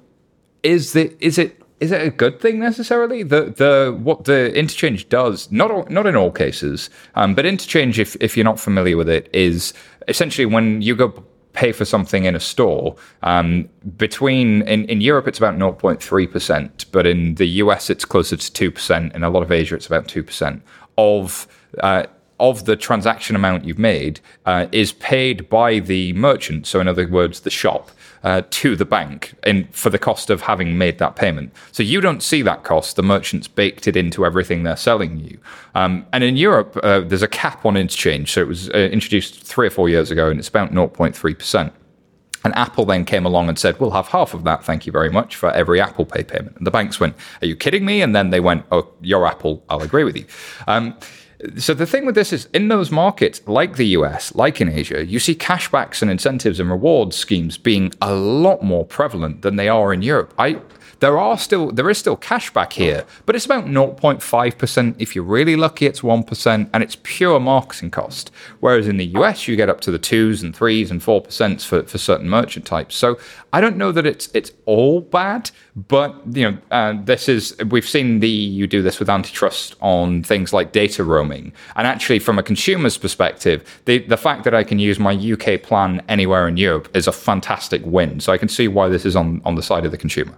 is the is it is it a good thing necessarily? The the what the interchange does not all, not in all cases, um, but interchange if if you're not familiar with it is essentially when you go pay for something in a store um, between in, in europe it's about 0.3% but in the us it's closer to 2% in a lot of asia it's about 2% of uh, of the transaction amount you've made uh, is paid by the merchant so in other words the shop uh, to the bank in, for the cost of having made that payment. So you don't see that cost. The merchant's baked it into everything they're selling you. Um, and in Europe, uh, there's a cap on interchange. So it was uh, introduced three or four years ago, and it's about 0.3%. And Apple then came along and said, We'll have half of that, thank you very much, for every Apple Pay payment. And the banks went, Are you kidding me? And then they went, Oh, you're Apple, I'll agree with you. Um, So the thing with this is, in those markets, like the US, like in Asia, you see cashbacks and incentives and reward schemes being a lot more prevalent than they are in Europe. I there are still there is still cashback here, but it's about 0.5%. If you're really lucky, it's 1%, and it's pure marketing cost. Whereas in the US, you get up to the twos and threes and four percent for, for certain merchant types. So I don't know that it's it's all bad, but you know, uh, this is we've seen the EU do this with antitrust on things like data roaming, and actually from a consumer's perspective, the the fact that I can use my UK plan anywhere in Europe is a fantastic win. So I can see why this is on on the side of the consumer.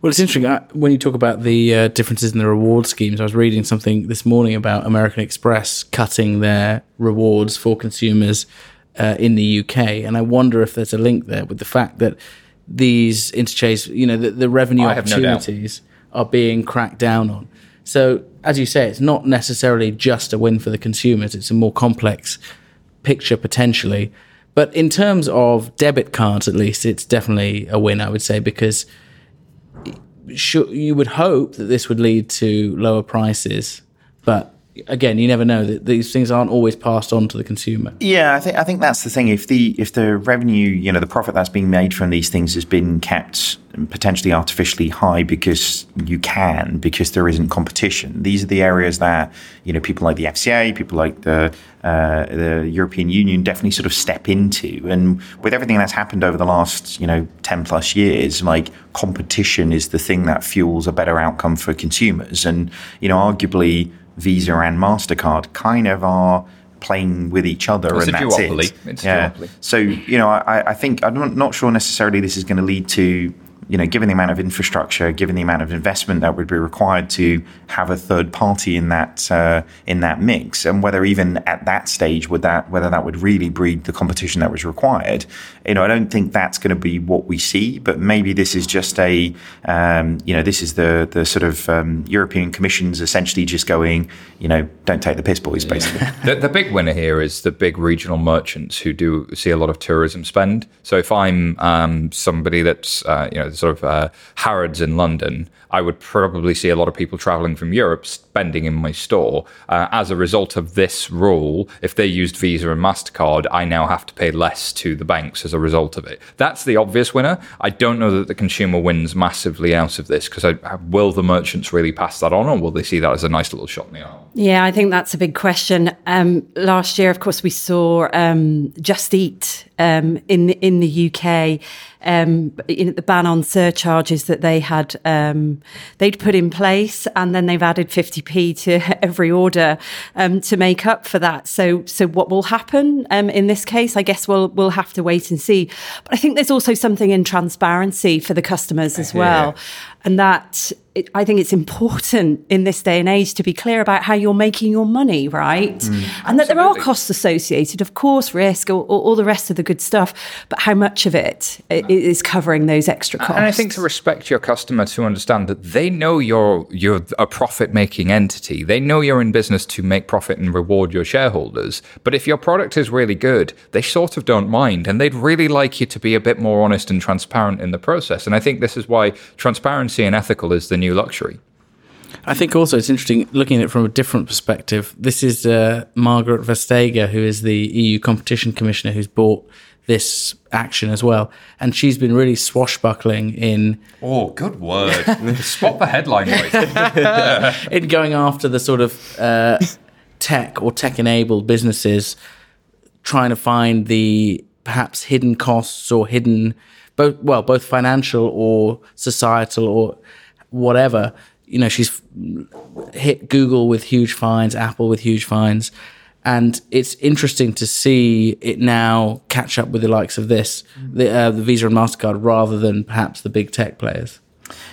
Well, it's interesting uh, when you talk about the uh, differences in the reward schemes. I was reading something this morning about American Express cutting their rewards for consumers uh, in the UK, and I wonder if there's a link there with the fact that these interchange, you know, the, the revenue I have no opportunities are being cracked down on. So, as you say, it's not necessarily just a win for the consumers; it's a more complex picture potentially. But in terms of debit cards, at least, it's definitely a win, I would say, because you would hope that this would lead to lower prices, but again, you never know that these things aren't always passed on to the consumer. Yeah, I think I think that's the thing. If the if the revenue, you know, the profit that's being made from these things has been kept potentially artificially high because you can, because there isn't competition. These are the areas that you know people like the FCA, people like the uh, the European Union definitely sort of step into. And with everything that's happened over the last you know ten plus years, like competition is the thing that fuels a better outcome for consumers. And you know, arguably Visa and Mastercard kind of are playing with each other, It's and that's duopoly. it. It's yeah. duopoly. So you know, I, I think I'm not- not sure necessarily this is going to lead to you know, given the amount of infrastructure, given the amount of investment that would be required to have a third party in that uh, in that mix, and whether even at that stage would that whether that would really breed the competition that was required. You know, I don't think that's going to be what we see, but maybe this is just a um, you know this is the the sort of um, European Commission's essentially just going you know don't take the piss, boys, basically. <laughs> the, the big winner here is the big regional merchants who do see a lot of tourism spend. So if I'm um, somebody that's uh, you know sort of uh, Harrods in London, I would probably see a lot of people traveling from Europe spending in my store. Uh, as a result of this rule, if they used Visa and Mastercard, I now have to pay less to the banks as a result of it. That's the obvious winner. I don't know that the consumer wins massively out of this because will the merchants really pass that on, or will they see that as a nice little shot in the arm? Yeah, I think that's a big question. Um, last year, of course, we saw um, Just Eat um, in in the UK. Um, the ban on surcharges that they had um, they'd put in place, and then they've added 50p to <laughs> every order um, to make up for that. So, so what will happen um, in this case? I guess we'll we'll have to wait and see. But I think there's also something in transparency for the customers as well, and that it, I think it's important in this day and age to be clear about how you're making your money, right? Mm, and that there are costs associated, of course, risk, all, all the rest of the good stuff, but how much of it is covering those extra costs? And I think to respect your customer to understand that they know you're you're a profit making entity. They know you're in business to make profit and reward your shareholders. But if your product is really good, they sort of don't mind and they'd really like you to be a bit more honest and transparent in the process. And I think this is why transparency and ethical is the new luxury. I think also it's interesting looking at it from a different perspective. This is uh, Margaret Vestager, who is the EU competition commissioner, who's bought this action as well, and she's been really swashbuckling in Oh, good word. <laughs> Spot the headline right. <laughs> in going after the sort of uh, tech or tech-enabled businesses, trying to find the perhaps hidden costs or hidden both well both financial or societal or whatever. You know, she's hit Google with huge fines, Apple with huge fines. And it's interesting to see it now catch up with the likes of this, the, uh, the Visa and Mastercard, rather than perhaps the big tech players.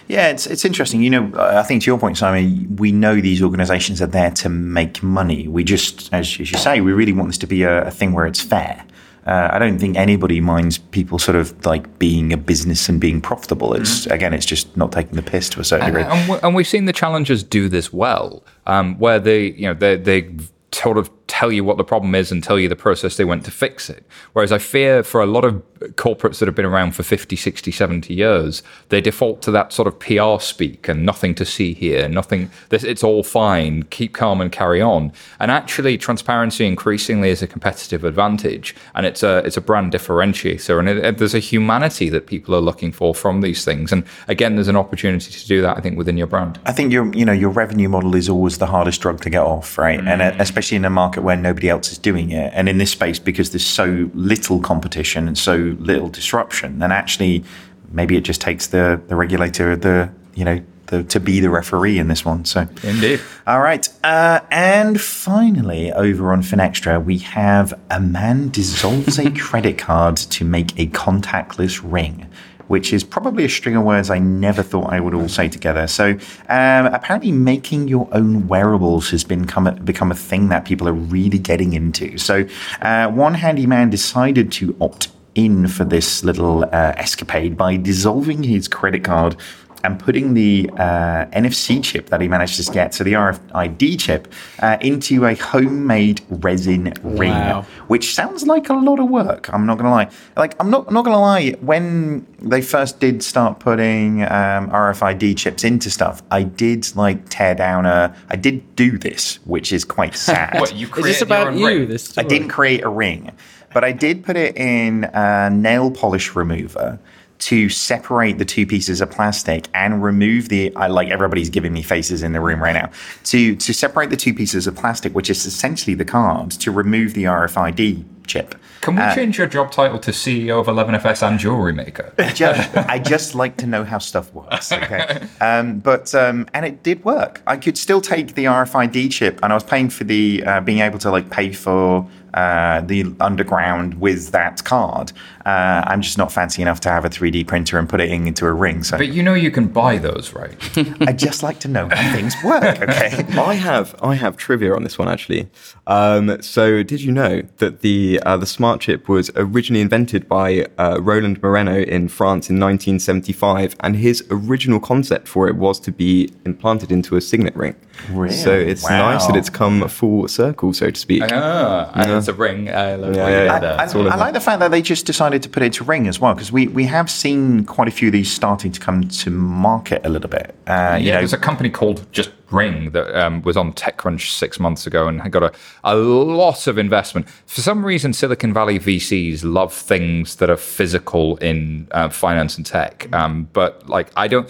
Yeah, it's it's interesting. You know, I think to your point, Simon, we know these organisations are there to make money. We just, as, as you say, we really want this to be a, a thing where it's fair. Uh, I don't think anybody minds people sort of like being a business and being profitable. It's again, it's just not taking the piss to a certain and, degree. and, we- and we've seen the challengers do this well, um, where they, you know, they they sort of tell you what the problem is and tell you the process they went to fix it. Whereas I fear for a lot of corporates that have been around for 50, 60, 70 years, they default to that sort of PR speak and nothing to see here, nothing, this, it's all fine, keep calm and carry on. And actually, transparency increasingly is a competitive advantage and it's a, it's a brand differentiator. And it, it, there's a humanity that people are looking for from these things. And again, there's an opportunity to do that, I think, within your brand. I think your you know your revenue model is always the hardest drug to get off, right? Mm. And uh, especially in a market where nobody else is doing it, and in this space because there's so little competition and so little disruption, then actually maybe it just takes the the regulator the you know the, to be the referee in this one. So indeed. All right, uh, and finally over on Finextra we have a man dissolves a <laughs> credit card to make a contactless ring which is probably a string of words I never thought I would all say together. So um, apparently, making your own wearables has been become a, become a thing that people are really getting into. So uh, one handyman decided to opt in for this little uh, escapade by dissolving his credit card and putting the uh, NFC chip that he managed to get, so the RFID chip, uh, into a homemade resin ring, wow. which sounds like a lot of work. I'm not gonna lie. Like I'm not I'm not gonna lie. When they first did start putting um, RFID chips into stuff, I did like tear down a. I did do this, which is quite <laughs> sad. what you Is this about you? Ring? This I didn't create a ring, but I did put it in a nail polish remover to separate the two pieces of plastic and remove the I like everybody's giving me faces in the room right now to to separate the two pieces of plastic which is essentially the card to remove the RFID chip. Can we uh, change your job title to CEO of 11FS and jewelry maker? Just, I just like to know how stuff works. Okay, <laughs> um, but um, and it did work. I could still take the RFID chip, and I was paying for the uh, being able to like pay for uh, the underground with that card. Uh, I'm just not fancy enough to have a 3D printer and put it in, into a ring. So, but you know you can buy those, right? <laughs> I just like to know how things work. <laughs> Okay, I have I have trivia on this one actually. Um, so, did you know that the uh, the smart chip was originally invented by uh, Roland Moreno in France in 1975, and his original concept for it was to be implanted into a signet ring. Really? So it's wow. nice that it's come full circle, so to speak. Ah, yeah. it's a ring. I, love yeah, yeah, yeah. I, I, I like the fact that they just decided to put it into ring as well, because we, we have seen quite a few of these starting to come to market a little bit. Uh, yeah, know, there's a company called just Ring that um, was on TechCrunch six months ago and had got a, a lot of investment. For some reason, Silicon Valley VCs love things that are physical in uh, finance and tech. Um, but like, I don't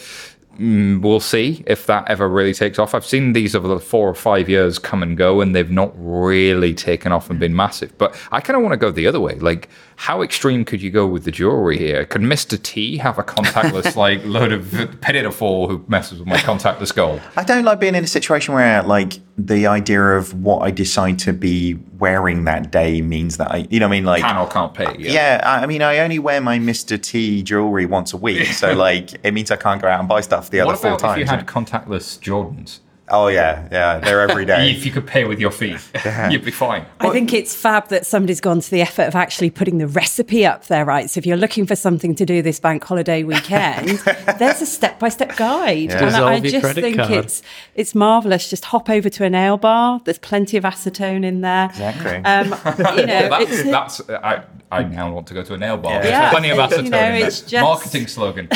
Mm, we'll see if that ever really takes off. I've seen these over the four or five years come and go, and they've not really taken off and been massive. But I kind of want to go the other way. Like, how extreme could you go with the jewelry here? Could Mr. T have a contactless, <laughs> like, load of fall who messes with my contactless gold? I don't like being in a situation where, like, the idea of what I decide to be wearing that day means that I, you know, I mean, like, can or can't pay. Yeah. yeah, I mean, I only wear my Mr. T jewelry once a week, so like, it means I can't go out and buy stuff the what other four times. If you had contactless Jordans. Oh yeah, yeah, they're every day. <laughs> if you could pay with your feet, <laughs> yeah. you'd be fine. I think it's fab that somebody's gone to the effort of actually putting the recipe up there, right? So if you're looking for something to do this bank holiday weekend, <laughs> there's a step-by-step guide, yeah. and I, I just think card. it's it's marvelous. Just hop over to a nail bar. There's plenty of acetone in there. Exactly. Um, you know, that's, that's I, I now want to go to a nail bar. Yeah. There's Yeah. plenty of acetone You know, in there. just- Marketing slogan.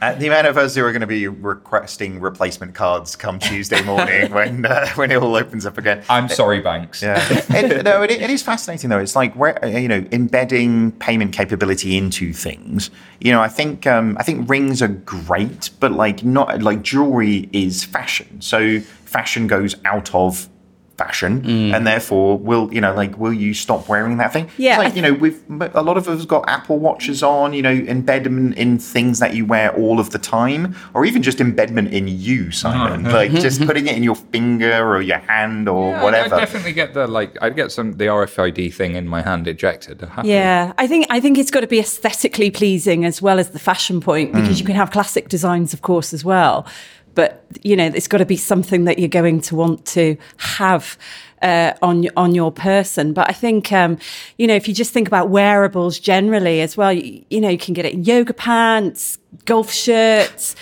Uh, the amount of us who are going to be requesting replacement cards come Tuesday morning <laughs> when uh, when it all opens up again. I'm sorry, banks. Yeah, it, no, it, it is fascinating though. It's like where you know embedding payment capability into things. You know, I think um, I think rings are great, but like not like jewelry is fashion. So fashion goes out of fashion Mm. and therefore will you know like will you stop wearing that thing Yeah, like you know we've a lot of us got apple watches on you know embedment in things that you wear all of the time or even just embedment in you simon like just <laughs> putting it in your finger or your hand or Yeah, whatever I definitely get the like. I'd get some the RFID thing in my hand ejected. happily. Yeah, I think I think it's got to be aesthetically pleasing as well as the fashion point because you can have classic designs, of course, as well. But you know, it's got to be something that you're going to want to have uh, on on your person. But I think um, you know, if you just think about wearables generally as well, you, you know, you can get it in yoga pants, golf shirts.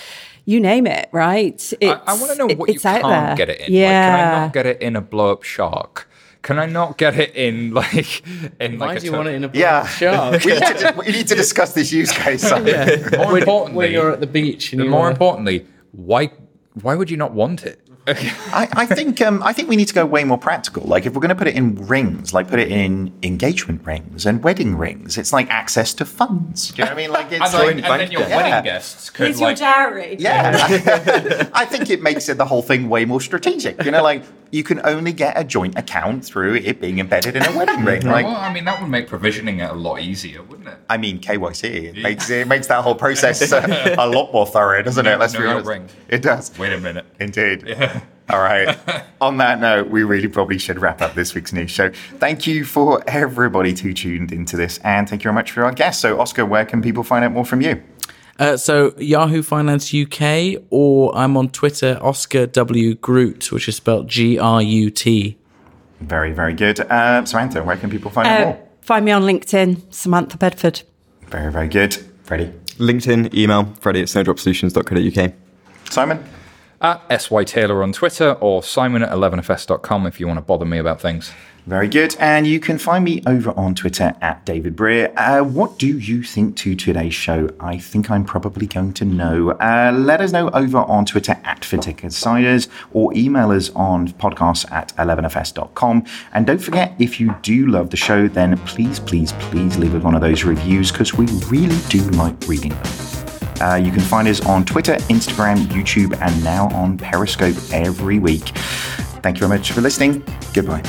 You name it, right? I, I want to know it- what you it's out can't there. get it in. Yeah, Like, can I not get it in a blow up shark? can I not get it in like in Why like do you want it in a Yeah. shark? we, need to, we need to discuss this use case. <laughs> More when, importantly, when you're at the beach and you more wanna- importantly, why why would you not want it? <laughs> I, I think um, I think we need to go way more practical. Like if we're going to put it in rings, like put it in engagement rings and wedding rings. It's like access to funds. Do you know what I mean? Like it's <laughs> and, like, then, and then your Yeah. wedding guests could Here's your dowry. Yeah, <laughs> I think it makes it the whole thing way more strategic. You know, like you can only get a joint account through it being embedded in a wedding ring. Like, well, I mean, that would make provisioning it a lot easier, wouldn't it? I mean, KYC it makes it makes that whole process uh, <laughs> a lot more thorough, doesn't it? Let's Know be your honest. ring. It does. Wait a minute. Indeed. All right. <laughs> On that note, we really probably should wrap up this week's news show. Thank you for everybody who tuned into this, and thank you very much for our guests. So, Oscar, where can people find out more from you? Uh, so Yahoo Finance UK, or I'm on Twitter, Oscar W Grut, which is spelled G R U T. Very, very good. Uh, Samantha, where can people find out Uh, more? find me on LinkedIn, Samantha Bedford. Very, very good. Freddie. LinkedIn, email, Freddie at snowdropsolutions.co.uk. Simon. At SY Taylor on Twitter or Simon at 11fs.com if you want to bother me about things. Very good. And you can find me over on Twitter at David Brear. Uh, what do you think to today's show? I think I'm probably going to know. Uh, let us know over on Twitter at FinTech Insiders or email us on podcasts at 11fs.com. And don't forget, if you do love the show, then please, please, please leave us one of those reviews because we really do like reading them. Uh, you can find us on Twitter, Instagram, YouTube, and now on Periscope every week. Thank you very much for listening. Goodbye.